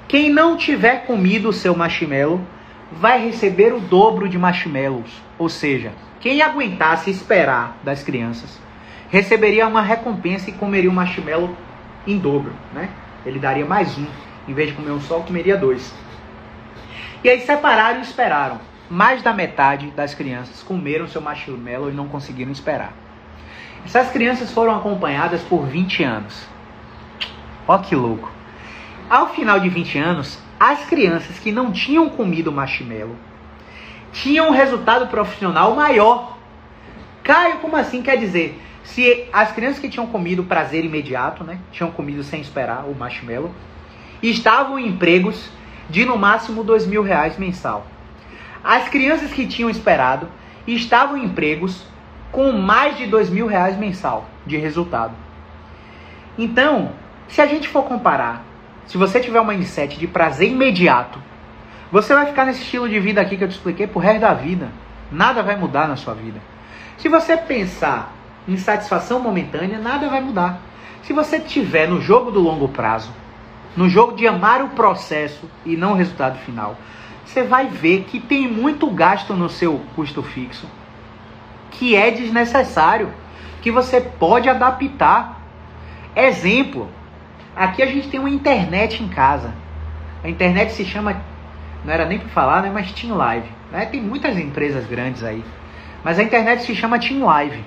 Speaker 1: quem não tiver comido o seu marshmallow vai receber o dobro de marshmallows. Ou seja, quem aguentasse esperar das crianças receberia uma recompensa e comeria o marshmallow em dobro, né? Ele daria mais um. Em vez de comer um só, comeria dois. E aí separaram e esperaram. Mais da metade das crianças comeram seu marshmallow e não conseguiram esperar. Essas crianças foram acompanhadas por 20 anos. Ó que louco. Ao final de 20 anos, as crianças que não tinham comido marshmallow tinham um resultado profissional maior. Caio, como assim? Quer dizer, se as crianças que tinham comido prazer imediato, né, tinham comido sem esperar o marshmallow, estavam em empregos de no máximo dois mil reais mensal. As crianças que tinham esperado estavam em empregos com mais de dois mil reais mensal de resultado. Então, se a gente for comparar se você tiver uma mindset de prazer imediato, você vai ficar nesse estilo de vida aqui que eu te expliquei pro resto da vida. Nada vai mudar na sua vida. Se você pensar em satisfação momentânea, nada vai mudar. Se você tiver no jogo do longo prazo, no jogo de amar o processo e não o resultado final, você vai ver que tem muito gasto no seu custo fixo que é desnecessário, que você pode adaptar. Exemplo, Aqui a gente tem uma internet em casa. A internet se chama, não era nem para falar, né, mas Team Live. Né? Tem muitas empresas grandes aí. Mas a internet se chama Team Live.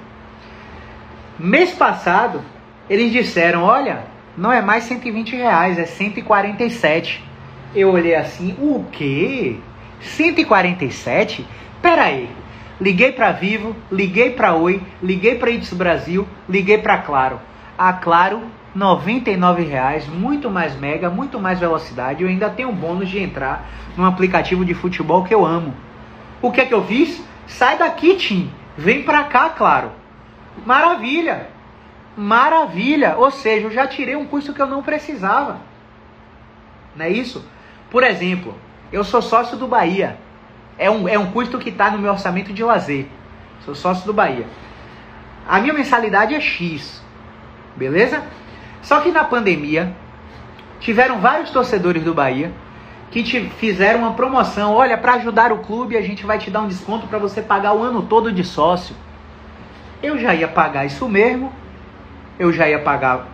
Speaker 1: Mês passado, Eles disseram: Olha, não é mais 120 reais, é 147. Eu olhei assim: O quê? 147? Peraí. Liguei para Vivo, liguei para Oi, liguei para Itz Brasil, liguei para Claro. A Claro, R$ reais, muito mais mega, muito mais velocidade. Eu ainda tenho um bônus de entrar num aplicativo de futebol que eu amo. O que é que eu fiz? Sai daqui, Tim. Vem pra cá, claro. Maravilha. Maravilha. Ou seja, eu já tirei um custo que eu não precisava. Não é isso? Por exemplo, eu sou sócio do Bahia. É um, é um custo que está no meu orçamento de lazer. Sou sócio do Bahia. A minha mensalidade é X. Beleza? Só que na pandemia, tiveram vários torcedores do Bahia que te fizeram uma promoção. Olha, para ajudar o clube, a gente vai te dar um desconto para você pagar o ano todo de sócio. Eu já ia pagar isso mesmo. Eu já ia pagar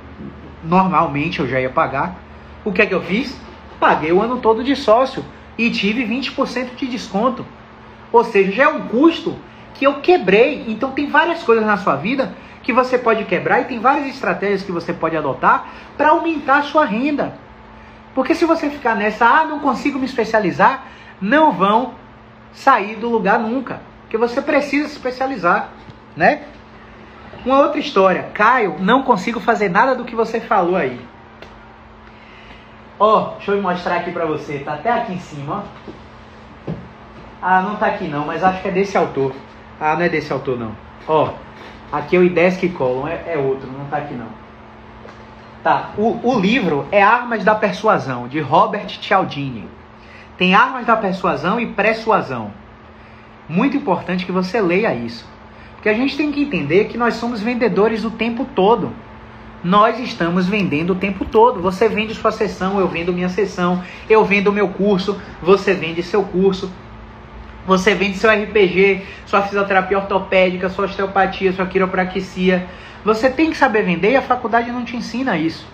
Speaker 1: normalmente, eu já ia pagar. O que é que eu fiz? Paguei o ano todo de sócio e tive 20% de desconto. Ou seja, já é um custo que eu quebrei. Então tem várias coisas na sua vida que você pode quebrar e tem várias estratégias que você pode adotar para aumentar a sua renda. Porque se você ficar nessa, ah, não consigo me especializar, não vão sair do lugar nunca. Porque você precisa se especializar, né? Uma outra história, Caio, não consigo fazer nada do que você falou aí. Ó, oh, deixa eu mostrar aqui pra você, tá até aqui em cima, ó. Ah, não tá aqui não, mas acho que é desse autor. Ah, não é desse autor não. Ó, aqui é o Idesk Column, é, é outro, não tá aqui não. Tá, o, o livro é Armas da Persuasão, de Robert Cialdini. Tem Armas da Persuasão e Persuasão. Muito importante que você leia isso. Porque a gente tem que entender que nós somos vendedores o tempo todo. Nós estamos vendendo o tempo todo. Você vende sua sessão, eu vendo minha sessão, eu vendo meu curso, você vende seu curso. Você vende seu RPG, sua fisioterapia ortopédica, sua osteopatia, sua quiropraxia. Você tem que saber vender e a faculdade não te ensina isso.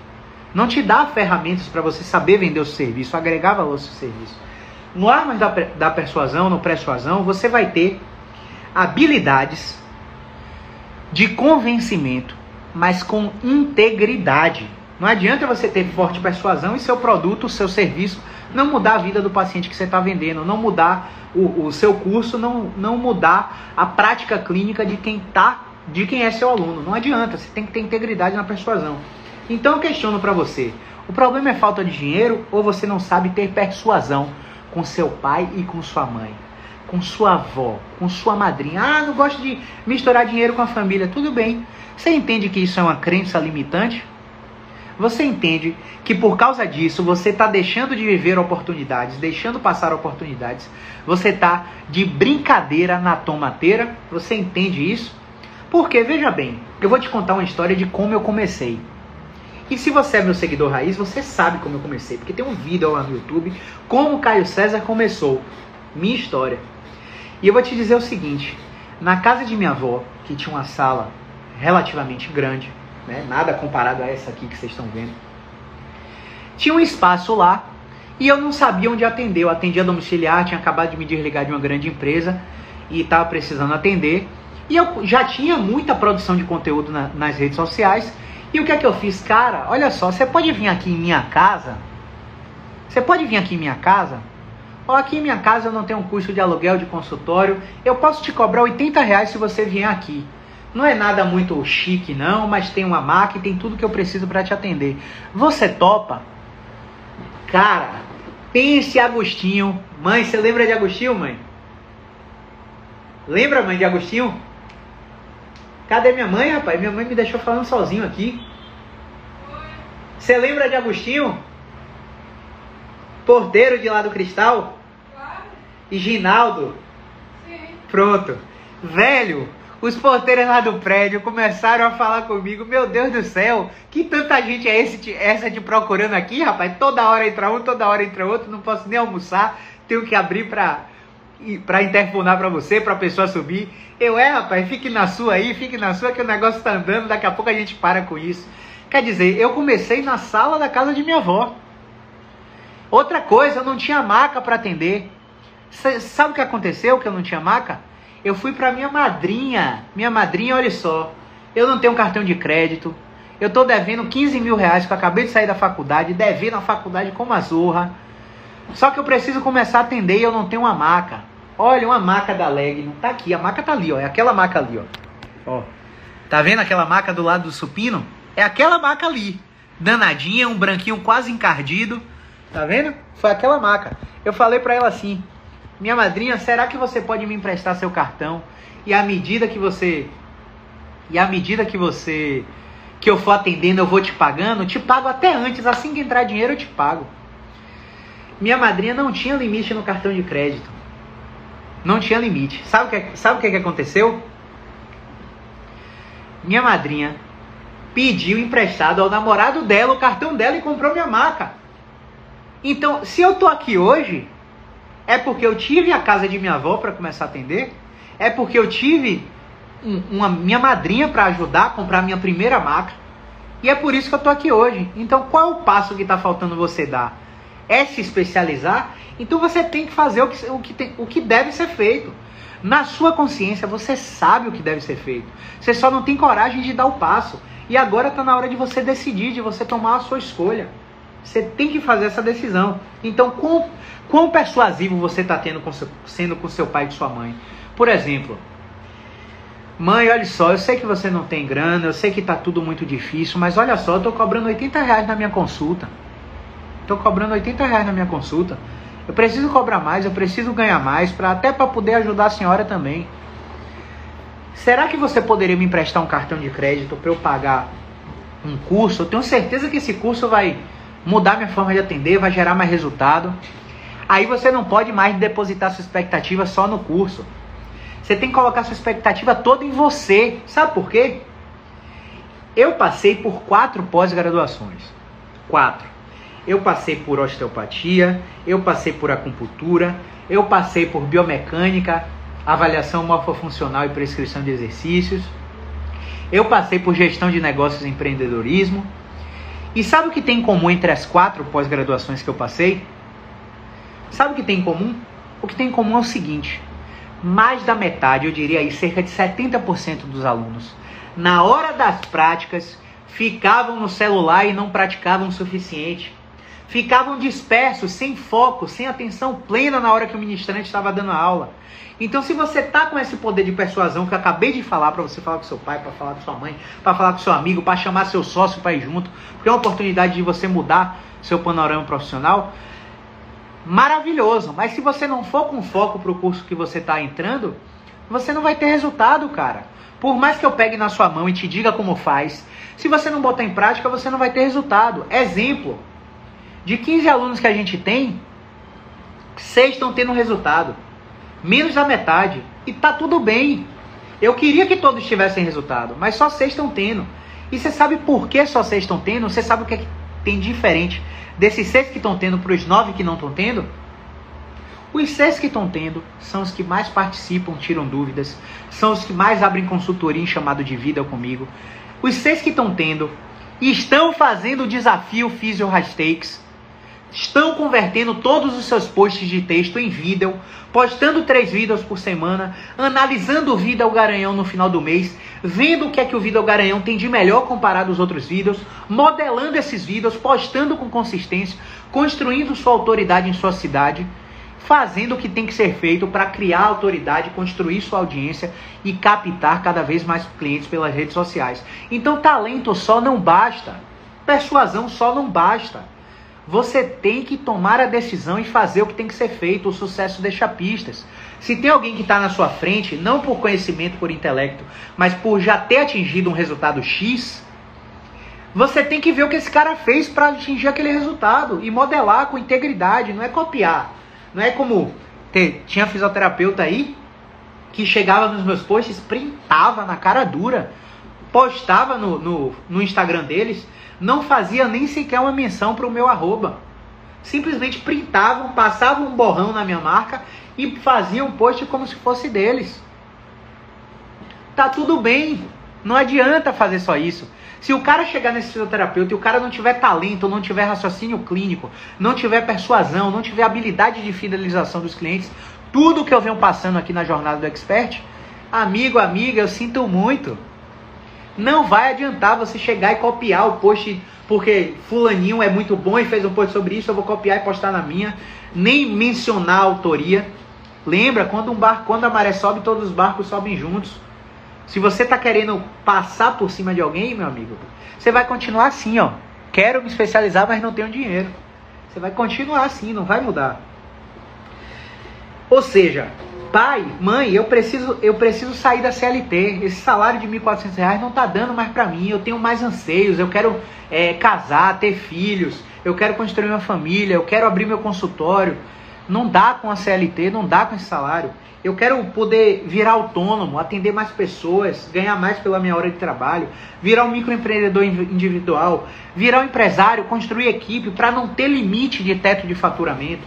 Speaker 1: Não te dá ferramentas para você saber vender o serviço, agregar valor ao seu serviço. No Armas da, da Persuasão, no Persuasão, você vai ter habilidades de convencimento, mas com integridade. Não adianta você ter forte persuasão e seu produto, seu serviço, não mudar a vida do paciente que você está vendendo, não mudar o, o seu curso, não, não mudar a prática clínica de quem está de quem é seu aluno. Não adianta, você tem que ter integridade na persuasão. Então eu questiono para você: o problema é falta de dinheiro ou você não sabe ter persuasão com seu pai e com sua mãe? Com sua avó, com sua madrinha. Ah, não gosto de misturar dinheiro com a família. Tudo bem. Você entende que isso é uma crença limitante? Você entende que por causa disso você está deixando de viver oportunidades, deixando passar oportunidades, você está de brincadeira na tomateira? Você entende isso? Porque, veja bem, eu vou te contar uma história de como eu comecei. E se você é meu seguidor raiz, você sabe como eu comecei, porque tem um vídeo lá no YouTube, como Caio César começou. Minha história. E eu vou te dizer o seguinte: na casa de minha avó, que tinha uma sala relativamente grande, né, nada comparado a essa aqui que vocês estão vendo, tinha um espaço lá e eu não sabia onde atender. Eu atendia domiciliar, tinha acabado de me desligar de uma grande empresa e estava precisando atender. E eu já tinha muita produção de conteúdo na, nas redes sociais. E o que é que eu fiz? Cara, olha só, você pode vir aqui em minha casa? Você pode vir aqui em minha casa? Ó, aqui em minha casa eu não tenho um custo de aluguel de consultório. Eu posso te cobrar 80 reais se você vier aqui. Não é nada muito chique, não, mas tem uma máquina e tem tudo que eu preciso para te atender. Você topa? Cara, pense Agostinho. Mãe, você lembra de Agostinho, mãe? Lembra, mãe, de Agostinho? Cadê minha mãe, rapaz? Minha mãe me deixou falando sozinho aqui. Você lembra de Agostinho? Porteiro de lá do Cristal? E Ginaldo? Sim. Pronto. Velho, os porteiros lá do prédio começaram a falar comigo. Meu Deus do céu, que tanta gente é esse, essa te procurando aqui, rapaz? Toda hora entra um, toda hora entra outro. Não posso nem almoçar. Tenho que abrir pra, pra interfonar pra você, pra pessoa subir. Eu, é, rapaz, fique na sua aí, fique na sua que o negócio tá andando, daqui a pouco a gente para com isso. Quer dizer, eu comecei na sala da casa de minha avó. Outra coisa, eu não tinha maca para atender. Sabe o que aconteceu que eu não tinha maca? Eu fui para minha madrinha. Minha madrinha, olha só, eu não tenho cartão de crédito, Eu tô devendo 15 mil reais que eu acabei de sair da faculdade, devendo a faculdade como a zorra. Só que eu preciso começar a atender e eu não tenho uma maca. Olha, uma maca da Leg, não tá aqui, a maca tá ali, ó. É aquela maca ali, ó. Ó. Tá vendo aquela maca do lado do supino? É aquela maca ali. Danadinha, um branquinho quase encardido. Tá vendo? Foi aquela maca. Eu falei para ela assim: "Minha madrinha, será que você pode me emprestar seu cartão? E à medida que você e à medida que você que eu for atendendo, eu vou te pagando, te pago até antes, assim que entrar dinheiro eu te pago. Minha madrinha não tinha limite no cartão de crédito. Não tinha limite. Sabe o que, sabe o que, que aconteceu? Minha madrinha pediu emprestado ao namorado dela o cartão dela e comprou minha maca. Então, se eu tô aqui hoje, é porque eu tive a casa de minha avó para começar a atender, é porque eu tive um, uma minha madrinha para ajudar a comprar minha primeira maca. E é por isso que eu tô aqui hoje. Então, qual é o passo que está faltando você dar? É se especializar? Então você tem que fazer o que, o que, tem, o que deve ser feito. Na sua consciência, você sabe o que deve ser feito. Você só não tem coragem de dar o passo. E agora está na hora de você decidir, de você tomar a sua escolha. Você tem que fazer essa decisão. Então, quão, quão persuasivo você está sendo com seu pai e sua mãe? Por exemplo, mãe, olha só, eu sei que você não tem grana, eu sei que está tudo muito difícil, mas olha só, eu estou cobrando 80 reais na minha consulta. Estou cobrando 80 reais na minha consulta. Eu preciso cobrar mais, eu preciso ganhar mais, pra, até para poder ajudar a senhora também. Será que você poderia me emprestar um cartão de crédito para eu pagar um curso? Eu tenho certeza que esse curso vai mudar minha forma de atender, vai gerar mais resultado. Aí você não pode mais depositar sua expectativa só no curso. Você tem que colocar sua expectativa toda em você. Sabe por quê? Eu passei por quatro pós-graduações. Quatro. Eu passei por osteopatia, eu passei por acupuntura, eu passei por biomecânica, avaliação morfofuncional e prescrição de exercícios. Eu passei por gestão de negócios e empreendedorismo. E sabe o que tem em comum entre as quatro pós-graduações que eu passei? Sabe o que tem em comum? O que tem em comum é o seguinte: mais da metade, eu diria aí, cerca de 70% dos alunos, na hora das práticas, ficavam no celular e não praticavam o suficiente. Ficavam dispersos, sem foco, sem atenção plena na hora que o ministrante estava dando a aula. Então, se você tá com esse poder de persuasão que eu acabei de falar para você falar com seu pai, para falar com sua mãe, para falar com seu amigo, para chamar seu sócio para ir junto, porque é uma oportunidade de você mudar seu panorama profissional, maravilhoso. Mas se você não for com foco para o curso que você está entrando, você não vai ter resultado, cara. Por mais que eu pegue na sua mão e te diga como faz, se você não botar em prática, você não vai ter resultado. Exemplo: de 15 alunos que a gente tem, seis estão tendo resultado menos da metade. E tá tudo bem. Eu queria que todos tivessem resultado, mas só seis estão tendo. E você sabe por que só seis estão tendo? Você sabe o que, é que tem diferente desses seis que estão tendo para os nove que não estão tendo? Os seis que estão tendo são os que mais participam, tiram dúvidas, são os que mais abrem consultoria em chamado de vida comigo. Os seis que estão tendo estão fazendo o desafio Physio Hashtakes estão convertendo todos os seus posts de texto em vídeo, postando três vídeos por semana, analisando o vídeo ao Garanhão no final do mês, vendo o que é que o vídeo ao Garanhão tem de melhor comparado aos outros vídeos, modelando esses vídeos, postando com consistência, construindo sua autoridade em sua cidade, fazendo o que tem que ser feito para criar autoridade, construir sua audiência e captar cada vez mais clientes pelas redes sociais. Então, talento só não basta, persuasão só não basta. Você tem que tomar a decisão e fazer o que tem que ser feito. O sucesso deixa pistas. Se tem alguém que está na sua frente, não por conhecimento, por intelecto, mas por já ter atingido um resultado X, você tem que ver o que esse cara fez para atingir aquele resultado e modelar com integridade, não é copiar. Não é como ter, tinha fisioterapeuta aí que chegava nos meus posts, printava na cara dura, postava no, no, no Instagram deles não fazia nem sequer uma menção para o meu arroba. Simplesmente printavam, passavam um borrão na minha marca e faziam um post como se fosse deles. Tá tudo bem. Não adianta fazer só isso. Se o cara chegar nesse fisioterapeuta e o cara não tiver talento, não tiver raciocínio clínico, não tiver persuasão, não tiver habilidade de fidelização dos clientes, tudo que eu venho passando aqui na jornada do expert, amigo, amiga, eu sinto muito. Não vai adiantar você chegar e copiar o post porque fulaninho é muito bom e fez um post sobre isso, eu vou copiar e postar na minha, nem mencionar a autoria. Lembra, quando um barco, quando a maré sobe, todos os barcos sobem juntos. Se você está querendo passar por cima de alguém, meu amigo, você vai continuar assim, ó. Quero me especializar, mas não tenho dinheiro. Você vai continuar assim, não vai mudar. Ou seja, pai, mãe, eu preciso, eu preciso sair da CLT. Esse salário de R$ 1.400 não está dando mais para mim. Eu tenho mais anseios. Eu quero é, casar, ter filhos. Eu quero construir uma família. Eu quero abrir meu consultório. Não dá com a CLT, não dá com esse salário. Eu quero poder virar autônomo, atender mais pessoas, ganhar mais pela minha hora de trabalho, virar um microempreendedor individual, virar um empresário, construir equipe para não ter limite de teto de faturamento.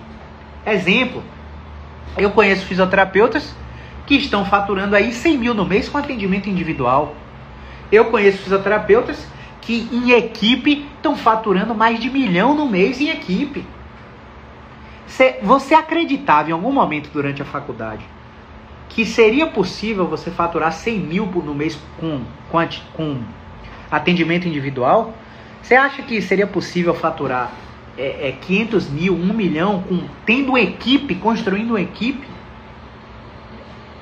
Speaker 1: Exemplo, eu conheço fisioterapeutas que estão faturando aí 100 mil no mês com atendimento individual. Eu conheço fisioterapeutas que em equipe estão faturando mais de milhão no mês em equipe. Você acreditava em algum momento durante a faculdade que seria possível você faturar 100 mil no mês com, com, com atendimento individual? Você acha que seria possível faturar é, é, 500 mil, 1 milhão, com, tendo equipe, construindo uma equipe?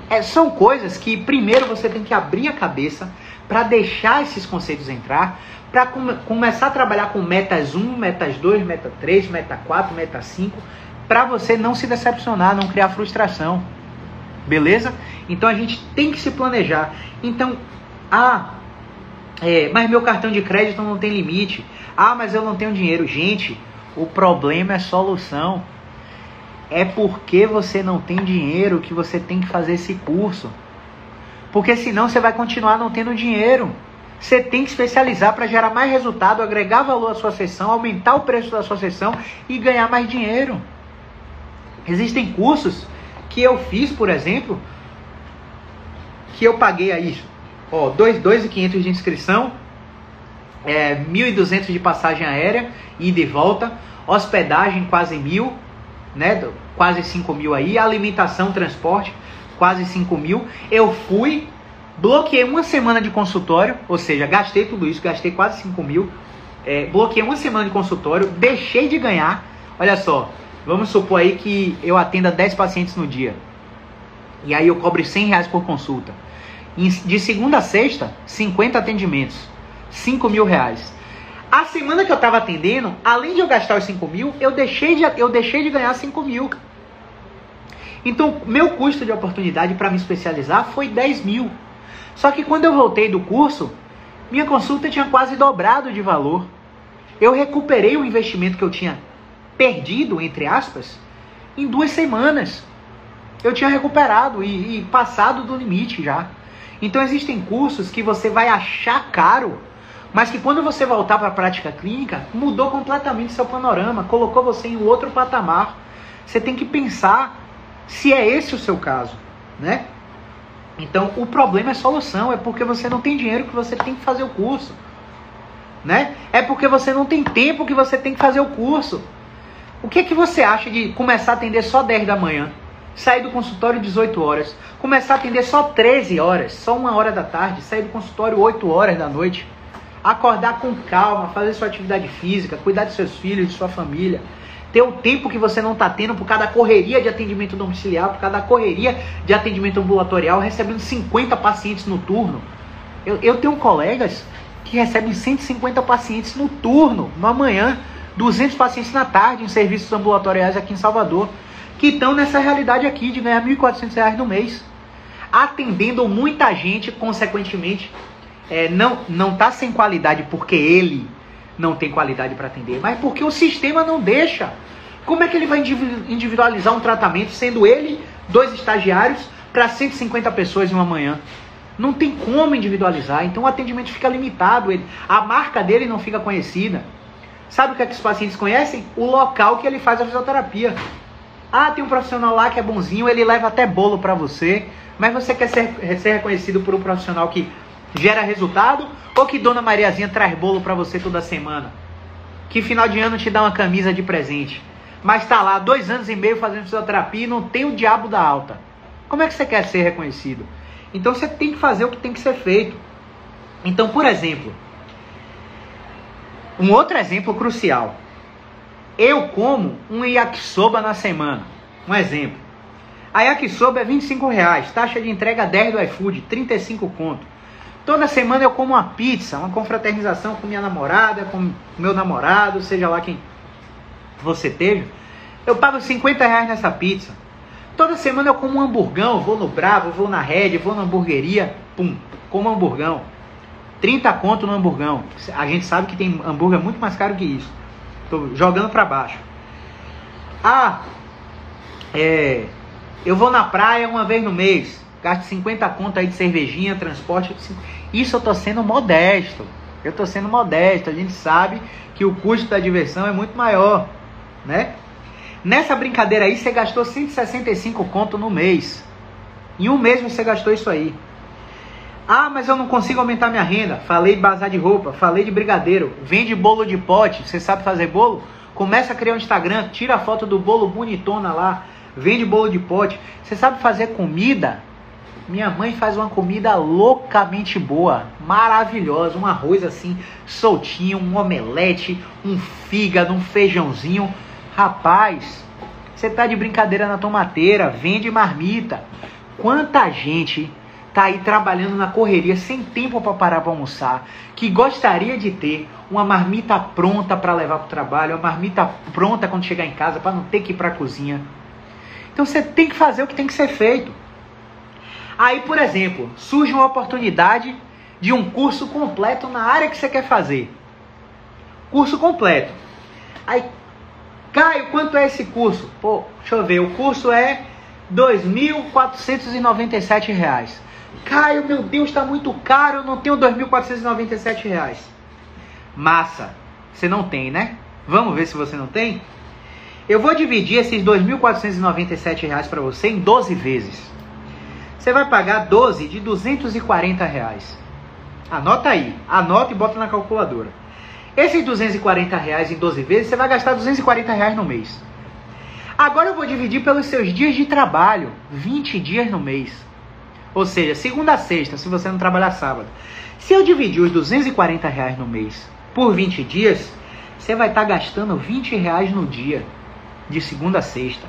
Speaker 1: É, são coisas que primeiro você tem que abrir a cabeça para deixar esses conceitos entrar, para come, começar a trabalhar com metas 1, metas 2, meta 3, meta 4, meta 5, para você não se decepcionar, não criar frustração. Beleza? Então a gente tem que se planejar. Então, ah, é, mas meu cartão de crédito não tem limite. Ah, mas eu não tenho dinheiro. Gente, o problema é solução. É porque você não tem dinheiro que você tem que fazer esse curso. Porque senão você vai continuar não tendo dinheiro. Você tem que especializar para gerar mais resultado, agregar valor à sua sessão, aumentar o preço da sua sessão e ganhar mais dinheiro. Existem cursos que eu fiz, por exemplo, que eu paguei aí, ó, 2.500 de inscrição, é, 1.200 de passagem aérea, ida e volta, hospedagem quase mil, né, quase 5 mil aí, alimentação, transporte, quase 5 mil. Eu fui, bloqueei uma semana de consultório, ou seja, gastei tudo isso, gastei quase 5 mil, é, bloqueei uma semana de consultório, deixei de ganhar, olha só, Vamos supor aí que eu atenda 10 pacientes no dia. E aí eu cobro 100 reais por consulta. De segunda a sexta, 50 atendimentos. 5 mil reais. A semana que eu estava atendendo, além de eu gastar os 5 mil, eu deixei de, eu deixei de ganhar 5 mil. Então, meu custo de oportunidade para me especializar foi 10 mil. Só que quando eu voltei do curso, minha consulta tinha quase dobrado de valor. Eu recuperei o investimento que eu tinha perdido, entre aspas, em duas semanas. Eu tinha recuperado e, e passado do limite já. Então existem cursos que você vai achar caro, mas que quando você voltar para a prática clínica, mudou completamente seu panorama, colocou você em outro patamar. Você tem que pensar se é esse o seu caso, né? Então o problema é solução, é porque você não tem dinheiro que você tem que fazer o curso, né? É porque você não tem tempo que você tem que fazer o curso. O que, é que você acha de começar a atender só 10 da manhã, sair do consultório 18 horas, começar a atender só 13 horas, só uma hora da tarde, sair do consultório 8 horas da noite, acordar com calma, fazer sua atividade física, cuidar de seus filhos, de sua família, ter o tempo que você não está tendo por causa da correria de atendimento domiciliar, por causa da correria de atendimento ambulatorial, recebendo 50 pacientes no turno. Eu, eu tenho colegas que recebem 150 pacientes no turno, na manhã, 200 pacientes na tarde em serviços ambulatoriais aqui em Salvador, que estão nessa realidade aqui de ganhar R$ 1.400 no mês, atendendo muita gente, consequentemente, é, não está sem qualidade porque ele não tem qualidade para atender, mas porque o sistema não deixa. Como é que ele vai individualizar um tratamento sendo ele, dois estagiários, para 150 pessoas em uma manhã? Não tem como individualizar, então o atendimento fica limitado, ele, a marca dele não fica conhecida. Sabe o que, é que os pacientes conhecem? O local que ele faz a fisioterapia. Ah, tem um profissional lá que é bonzinho, ele leva até bolo para você, mas você quer ser, ser reconhecido por um profissional que gera resultado ou que Dona Mariazinha traz bolo para você toda semana? Que final de ano te dá uma camisa de presente, mas está lá dois anos e meio fazendo fisioterapia e não tem o diabo da alta. Como é que você quer ser reconhecido? Então você tem que fazer o que tem que ser feito. Então, por exemplo, um outro exemplo crucial. Eu como um yakisoba na semana. Um exemplo. A yakisoba é 25 reais, taxa de entrega 10 do iFood, 35 conto. Toda semana eu como uma pizza, uma confraternização com minha namorada, com meu namorado, seja lá quem você teve. Eu pago 50 reais nessa pizza. Toda semana eu como um hamburgão, vou no Bravo, vou na Red, vou na hamburgueria, pum, como hamburgão. 30 conto no hamburgão. A gente sabe que tem hambúrguer muito mais caro que isso. Tô jogando para baixo. Ah, é, eu vou na praia uma vez no mês, gasto 50 conto aí de cervejinha, transporte. Isso eu tô sendo modesto. Eu tô sendo modesto. A gente sabe que o custo da diversão é muito maior, né? Nessa brincadeira aí, você gastou 165 conto no mês. Em um mês você gastou isso aí. Ah, mas eu não consigo aumentar minha renda. Falei de bazar de roupa, falei de brigadeiro. Vende bolo de pote. Você sabe fazer bolo? Começa a criar um Instagram, tira a foto do bolo bonitona lá. Vende bolo de pote. Você sabe fazer comida? Minha mãe faz uma comida loucamente boa, maravilhosa, um arroz assim soltinho, um omelete, um fígado, um feijãozinho. Rapaz, você tá de brincadeira na tomateira, vende marmita. Quanta gente tá aí trabalhando na correria, sem tempo para parar para almoçar, que gostaria de ter uma marmita pronta para levar para o trabalho, uma marmita pronta quando chegar em casa para não ter que ir para a cozinha. Então você tem que fazer o que tem que ser feito. Aí, por exemplo, surge uma oportunidade de um curso completo na área que você quer fazer. Curso completo. Aí Caio, quanto é esse curso? Pô, deixa eu ver, o curso é R$ 2.497. Caio, meu Deus, está muito caro, eu não tenho R$ 2.497. Massa, você não tem, né? Vamos ver se você não tem? Eu vou dividir esses R$ 2.497 para você em 12 vezes. Você vai pagar 12 de 240 reais. Anota aí, anota e bota na calculadora. Esses 240 reais em 12 vezes, você vai gastar 240 reais no mês. Agora eu vou dividir pelos seus dias de trabalho, 20 dias no mês. Ou seja, segunda a sexta, se você não trabalhar sábado. Se eu dividir os 240 reais no mês por 20 dias, você vai estar gastando 20 reais no dia, de segunda a sexta.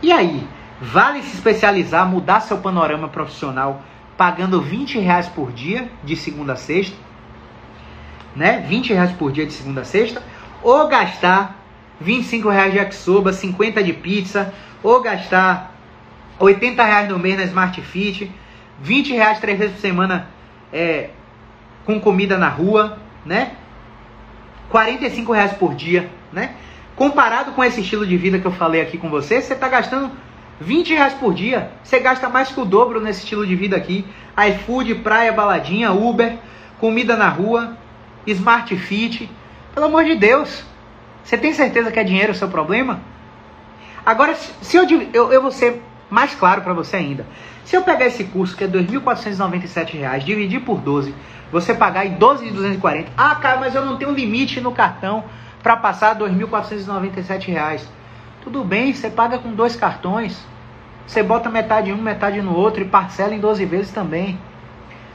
Speaker 1: E aí, vale se especializar, mudar seu panorama profissional, pagando 20 reais por dia, de segunda a sexta? né? 20 reais por dia de segunda a sexta, ou gastar 25 reais de yakisoba, 50 de pizza, ou gastar 80 reais no mês na Smart Fit, 20 reais três vezes por semana é, com comida na rua, né? 45 reais por dia, né? Comparado com esse estilo de vida que eu falei aqui com você, você está gastando 20 reais por dia. Você gasta mais que o dobro nesse estilo de vida aqui. iFood, praia, baladinha, Uber, comida na rua, Smart Fit. Pelo amor de Deus. Você tem certeza que é dinheiro o seu problema? Agora, se eu, eu, eu vou ser mais claro para você ainda. Se eu pegar esse curso que é R$ 2.497, dividir por 12, você pagar em 12.240. Ah, cara, mas eu não tenho limite no cartão para passar R$ 2.497. Tudo bem, você paga com dois cartões. Você bota metade em um, metade no outro e parcela em 12 vezes também,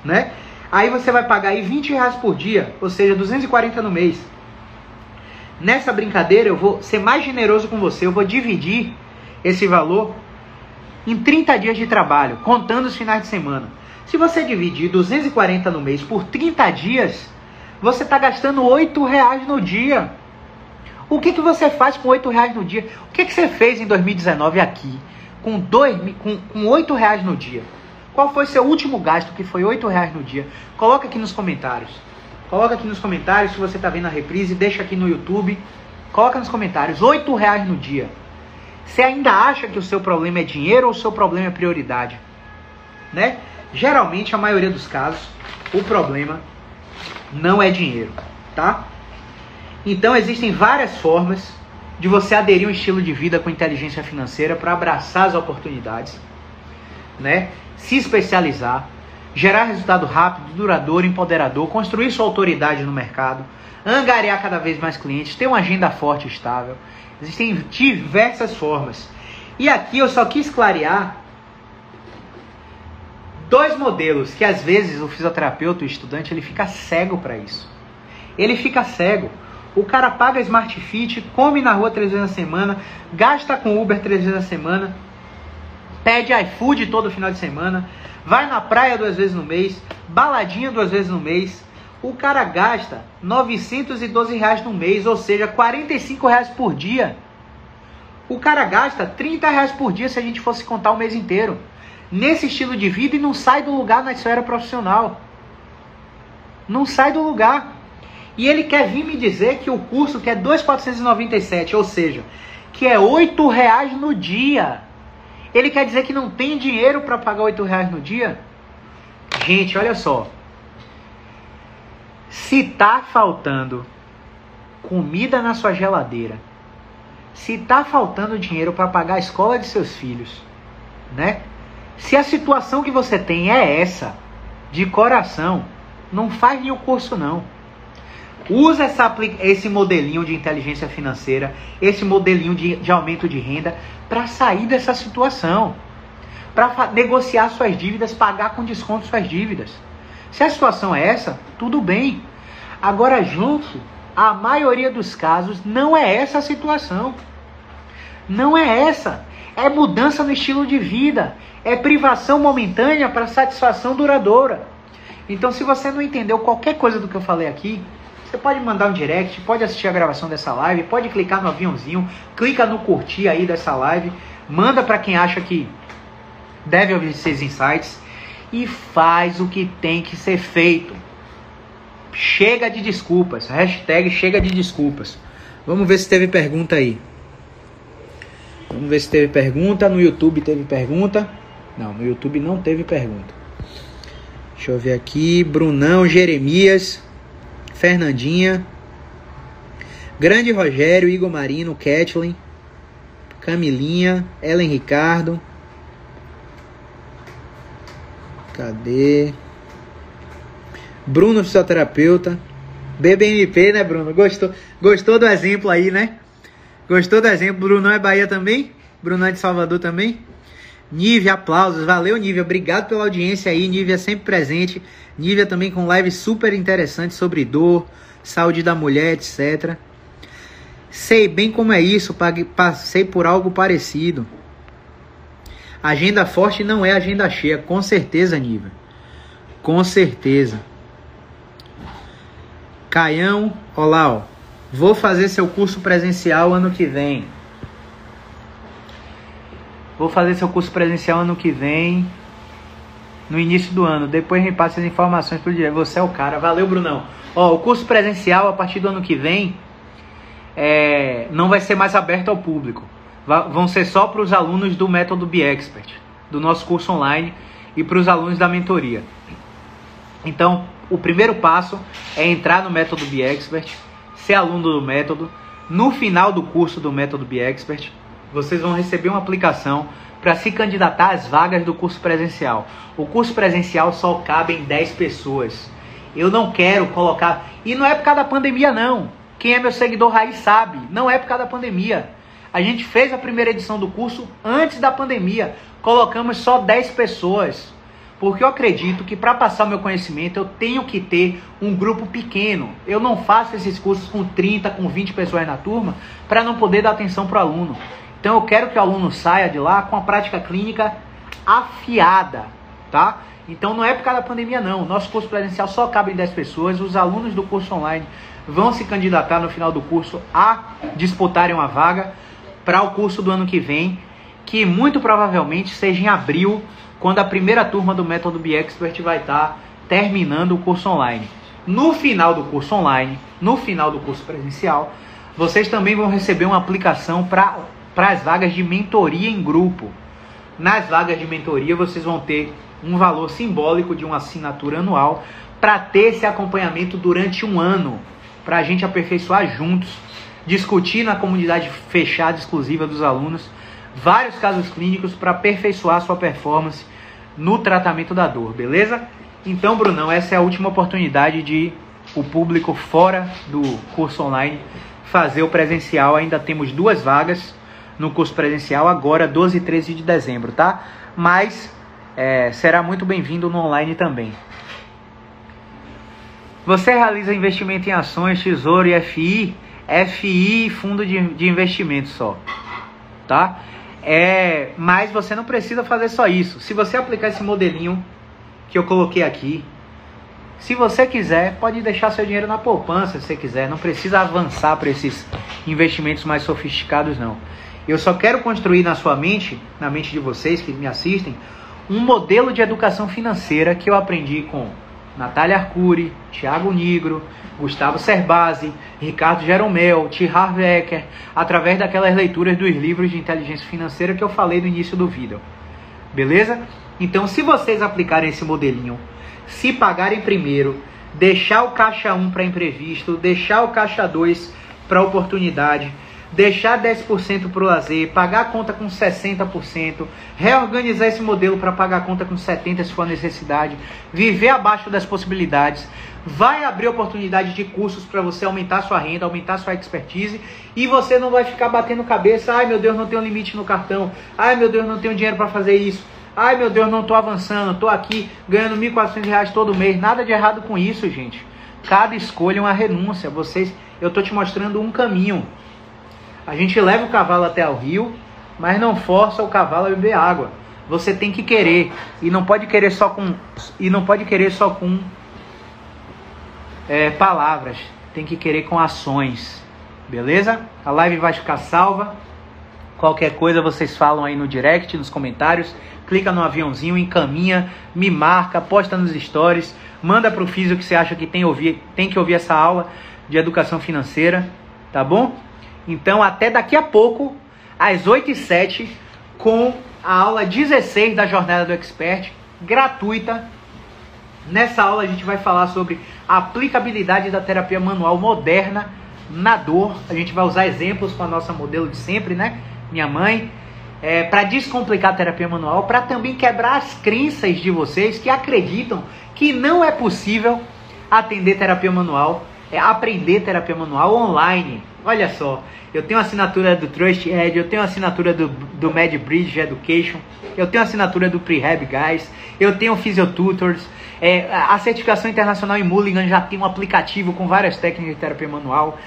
Speaker 1: né? Aí você vai pagar aí 20 reais por dia, ou seja, 240 no mês. Nessa brincadeira eu vou ser mais generoso com você, eu vou dividir esse valor em 30 dias de trabalho, contando os finais de semana. Se você dividir 240 no mês por 30 dias, você está gastando 8 reais no dia. O que, que você faz com 8 reais no dia? O que, que você fez em 2019 aqui com, dois, com, com 8 reais no dia? Qual foi seu último gasto, que foi R$ reais no dia? Coloca aqui nos comentários. Coloca aqui nos comentários se você está vendo a reprise, deixa aqui no YouTube. Coloca nos comentários, R$ reais no dia. Você ainda acha que o seu problema é dinheiro ou o seu problema é prioridade? Né? Geralmente, a maioria dos casos, o problema não é dinheiro, tá? Então, existem várias formas de você aderir um estilo de vida com inteligência financeira para abraçar as oportunidades, né? se especializar, gerar resultado rápido, duradouro, empoderador, construir sua autoridade no mercado, angariar cada vez mais clientes, ter uma agenda forte e estável. Existem diversas formas. E aqui eu só quis clarear dois modelos que às vezes o fisioterapeuta, o estudante, ele fica cego para isso. Ele fica cego. O cara paga Smart Fit, come na rua três vezes na semana, gasta com Uber três vezes na semana, pede iFood todo final de semana, vai na praia duas vezes no mês, baladinha duas vezes no mês. O cara gasta 912 reais no mês, ou seja, 45 reais por dia. O cara gasta 30 reais por dia se a gente fosse contar o mês inteiro. Nesse estilo de vida e não sai do lugar na esfera profissional. Não sai do lugar. E ele quer vir me dizer que o curso que é 2,497, ou seja, que é 8 reais no dia. Ele quer dizer que não tem dinheiro para pagar 8 reais no dia? Gente, olha só. Se tá faltando comida na sua geladeira, se tá faltando dinheiro para pagar a escola de seus filhos, né? Se a situação que você tem é essa, de coração, não faz nenhum curso não. Usa essa, esse modelinho de inteligência financeira, esse modelinho de, de aumento de renda para sair dessa situação. Para negociar suas dívidas, pagar com desconto suas dívidas. Se a situação é essa, tudo bem. Agora, junto, a maioria dos casos não é essa a situação. Não é essa. É mudança no estilo de vida. É privação momentânea para satisfação duradoura. Então, se você não entendeu qualquer coisa do que eu falei aqui, você pode mandar um direct, pode assistir a gravação dessa live, pode clicar no aviãozinho, clica no curtir aí dessa live, manda para quem acha que deve ouvir esses insights e faz o que tem que ser feito. Chega de desculpas. Hashtag chega de desculpas. Vamos ver se teve pergunta aí. Vamos ver se teve pergunta. No YouTube teve pergunta. Não, no YouTube não teve pergunta. Deixa eu ver aqui. Brunão, Jeremias. Fernandinha, Grande Rogério, Igor Marino, Kathleen, Camilinha, Ellen Ricardo. Cadê? Bruno, fisioterapeuta. BBMP, né, Bruno? Gostou, gostou do exemplo aí, né? Gostou do exemplo? Bruno é Bahia também? Bruno é de Salvador também? Nívia, aplausos. Valeu, Nívia. Obrigado pela audiência aí. Nívia sempre presente. Nívia também com lives super interessantes sobre dor, saúde da mulher, etc. Sei bem como é isso, passei por algo parecido. Agenda forte não é agenda cheia, com certeza, Nívia. Com certeza. Caião, olá, ó. Vou fazer seu curso presencial ano que vem. Vou fazer seu curso presencial ano que vem, no início do ano. Depois me passe as informações pro dia. Você é o cara. Valeu, Brunão. Ó, o curso presencial a partir do ano que vem é, não vai ser mais aberto ao público. vão ser só para os alunos do método BeExpert, do nosso curso online, e para os alunos da mentoria. Então, o primeiro passo é entrar no método BeExpert, ser aluno do método. No final do curso do método BeExpert, vocês vão receber uma aplicação para se candidatar às vagas do curso presencial. O curso presencial só cabe em 10 pessoas. Eu não quero colocar. E não é por causa da pandemia, não. Quem é meu seguidor raiz sabe. Não é por causa da pandemia. A gente fez a primeira edição do curso antes da pandemia. Colocamos só 10 pessoas. Porque eu acredito que para passar o meu conhecimento eu tenho que ter um grupo pequeno. Eu não faço esses cursos com 30, com 20 pessoas na turma para não poder dar atenção para o aluno. Então eu quero que o aluno saia de lá com a prática clínica afiada, tá? Então não é por causa da pandemia não. Nosso curso presencial só cabe em 10 pessoas. Os alunos do curso online vão se candidatar no final do curso a disputarem uma vaga para o curso do ano que vem, que muito provavelmente seja em abril, quando a primeira turma do Método BeExpert vai estar tá terminando o curso online. No final do curso online, no final do curso presencial, vocês também vão receber uma aplicação para para as vagas de mentoria em grupo. Nas vagas de mentoria, vocês vão ter um valor simbólico de uma assinatura anual para ter esse acompanhamento durante um ano, para a gente aperfeiçoar juntos, discutir na comunidade fechada exclusiva dos alunos vários casos clínicos para aperfeiçoar sua performance no tratamento da dor, beleza? Então, Brunão, essa é a última oportunidade de o público fora do curso online fazer o presencial. Ainda temos duas vagas no curso presencial agora 12 e 13 de dezembro, tá? Mas é, será muito bem-vindo no online também. Você realiza investimento em ações, tesouro e FI, FI fundo de, de investimento só, tá? É, mas você não precisa fazer só isso. Se você aplicar esse modelinho que eu coloquei aqui, se você quiser, pode deixar seu dinheiro na poupança, se você quiser. Não precisa avançar para esses investimentos mais sofisticados, não. Eu só quero construir na sua mente, na mente de vocês que me assistem, um modelo de educação financeira que eu aprendi com Natália Arcuri, Thiago Nigro, Gustavo Cerbasi, Ricardo Jeromel, Tihar Wecker, através daquelas leituras dos livros de inteligência financeira que eu falei no início do vídeo. Beleza? Então, se vocês aplicarem esse modelinho, se pagarem primeiro, deixar o caixa 1 para imprevisto, deixar o caixa 2 para oportunidade, deixar 10% para o lazer, pagar a conta com 60%, reorganizar esse modelo para pagar a conta com 70% se for necessidade, viver abaixo das possibilidades, vai abrir oportunidade de cursos para você aumentar sua renda, aumentar sua expertise e você não vai ficar batendo cabeça, ai meu Deus, não tenho limite no cartão, ai meu Deus, não tenho dinheiro para fazer isso. Ai meu Deus, não estou avançando, estou aqui ganhando R$ 1.400 todo mês. Nada de errado com isso, gente. Cada escolha é uma renúncia. Vocês, eu estou te mostrando um caminho. A gente leva o cavalo até o rio, mas não força o cavalo a beber água. Você tem que querer e não pode querer só com e não pode querer só com é, palavras. Tem que querer com ações, beleza? A live vai ficar salva. Qualquer coisa vocês falam aí no direct, nos comentários. Clica no aviãozinho, encaminha, me marca, posta nos stories, manda para o físico que você acha que tem, ouvir, tem que ouvir essa aula de educação financeira, tá bom? Então, até daqui a pouco, às 8 e 07 com a aula 16 da Jornada do Expert, gratuita. Nessa aula a gente vai falar sobre a aplicabilidade da terapia manual moderna na dor. A gente vai usar exemplos com a nossa modelo de sempre, né? Minha mãe. É, para descomplicar a terapia manual, para também quebrar as crenças de vocês que acreditam que não é possível atender terapia manual, é aprender terapia manual online Olha só, eu tenho assinatura do Trust Edge, eu tenho assinatura do, do Mad Bridge Education, eu tenho assinatura do Prehab Guys, eu tenho Physiotutors, é, a certificação internacional em Mulligan já tem um aplicativo com várias técnicas de terapia manual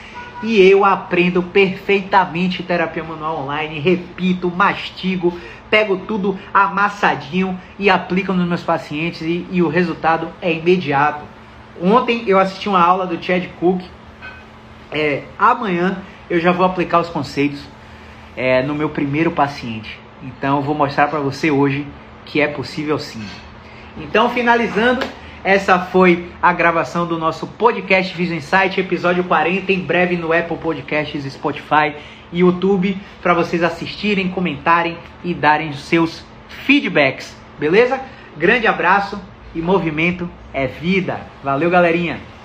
Speaker 1: e eu aprendo perfeitamente terapia manual online, repito, mastigo, pego tudo amassadinho e aplico nos meus pacientes e, e o resultado é imediato. Ontem eu assisti uma aula do Chad Cook é, amanhã eu já vou aplicar os conceitos é, no meu primeiro paciente. Então vou mostrar para você hoje que é possível sim. Então finalizando, essa foi a gravação do nosso podcast Vision Insight, episódio 40, em breve no Apple Podcasts, Spotify e YouTube, para vocês assistirem, comentarem e darem os seus feedbacks, beleza? Grande abraço e movimento é vida. Valeu, galerinha!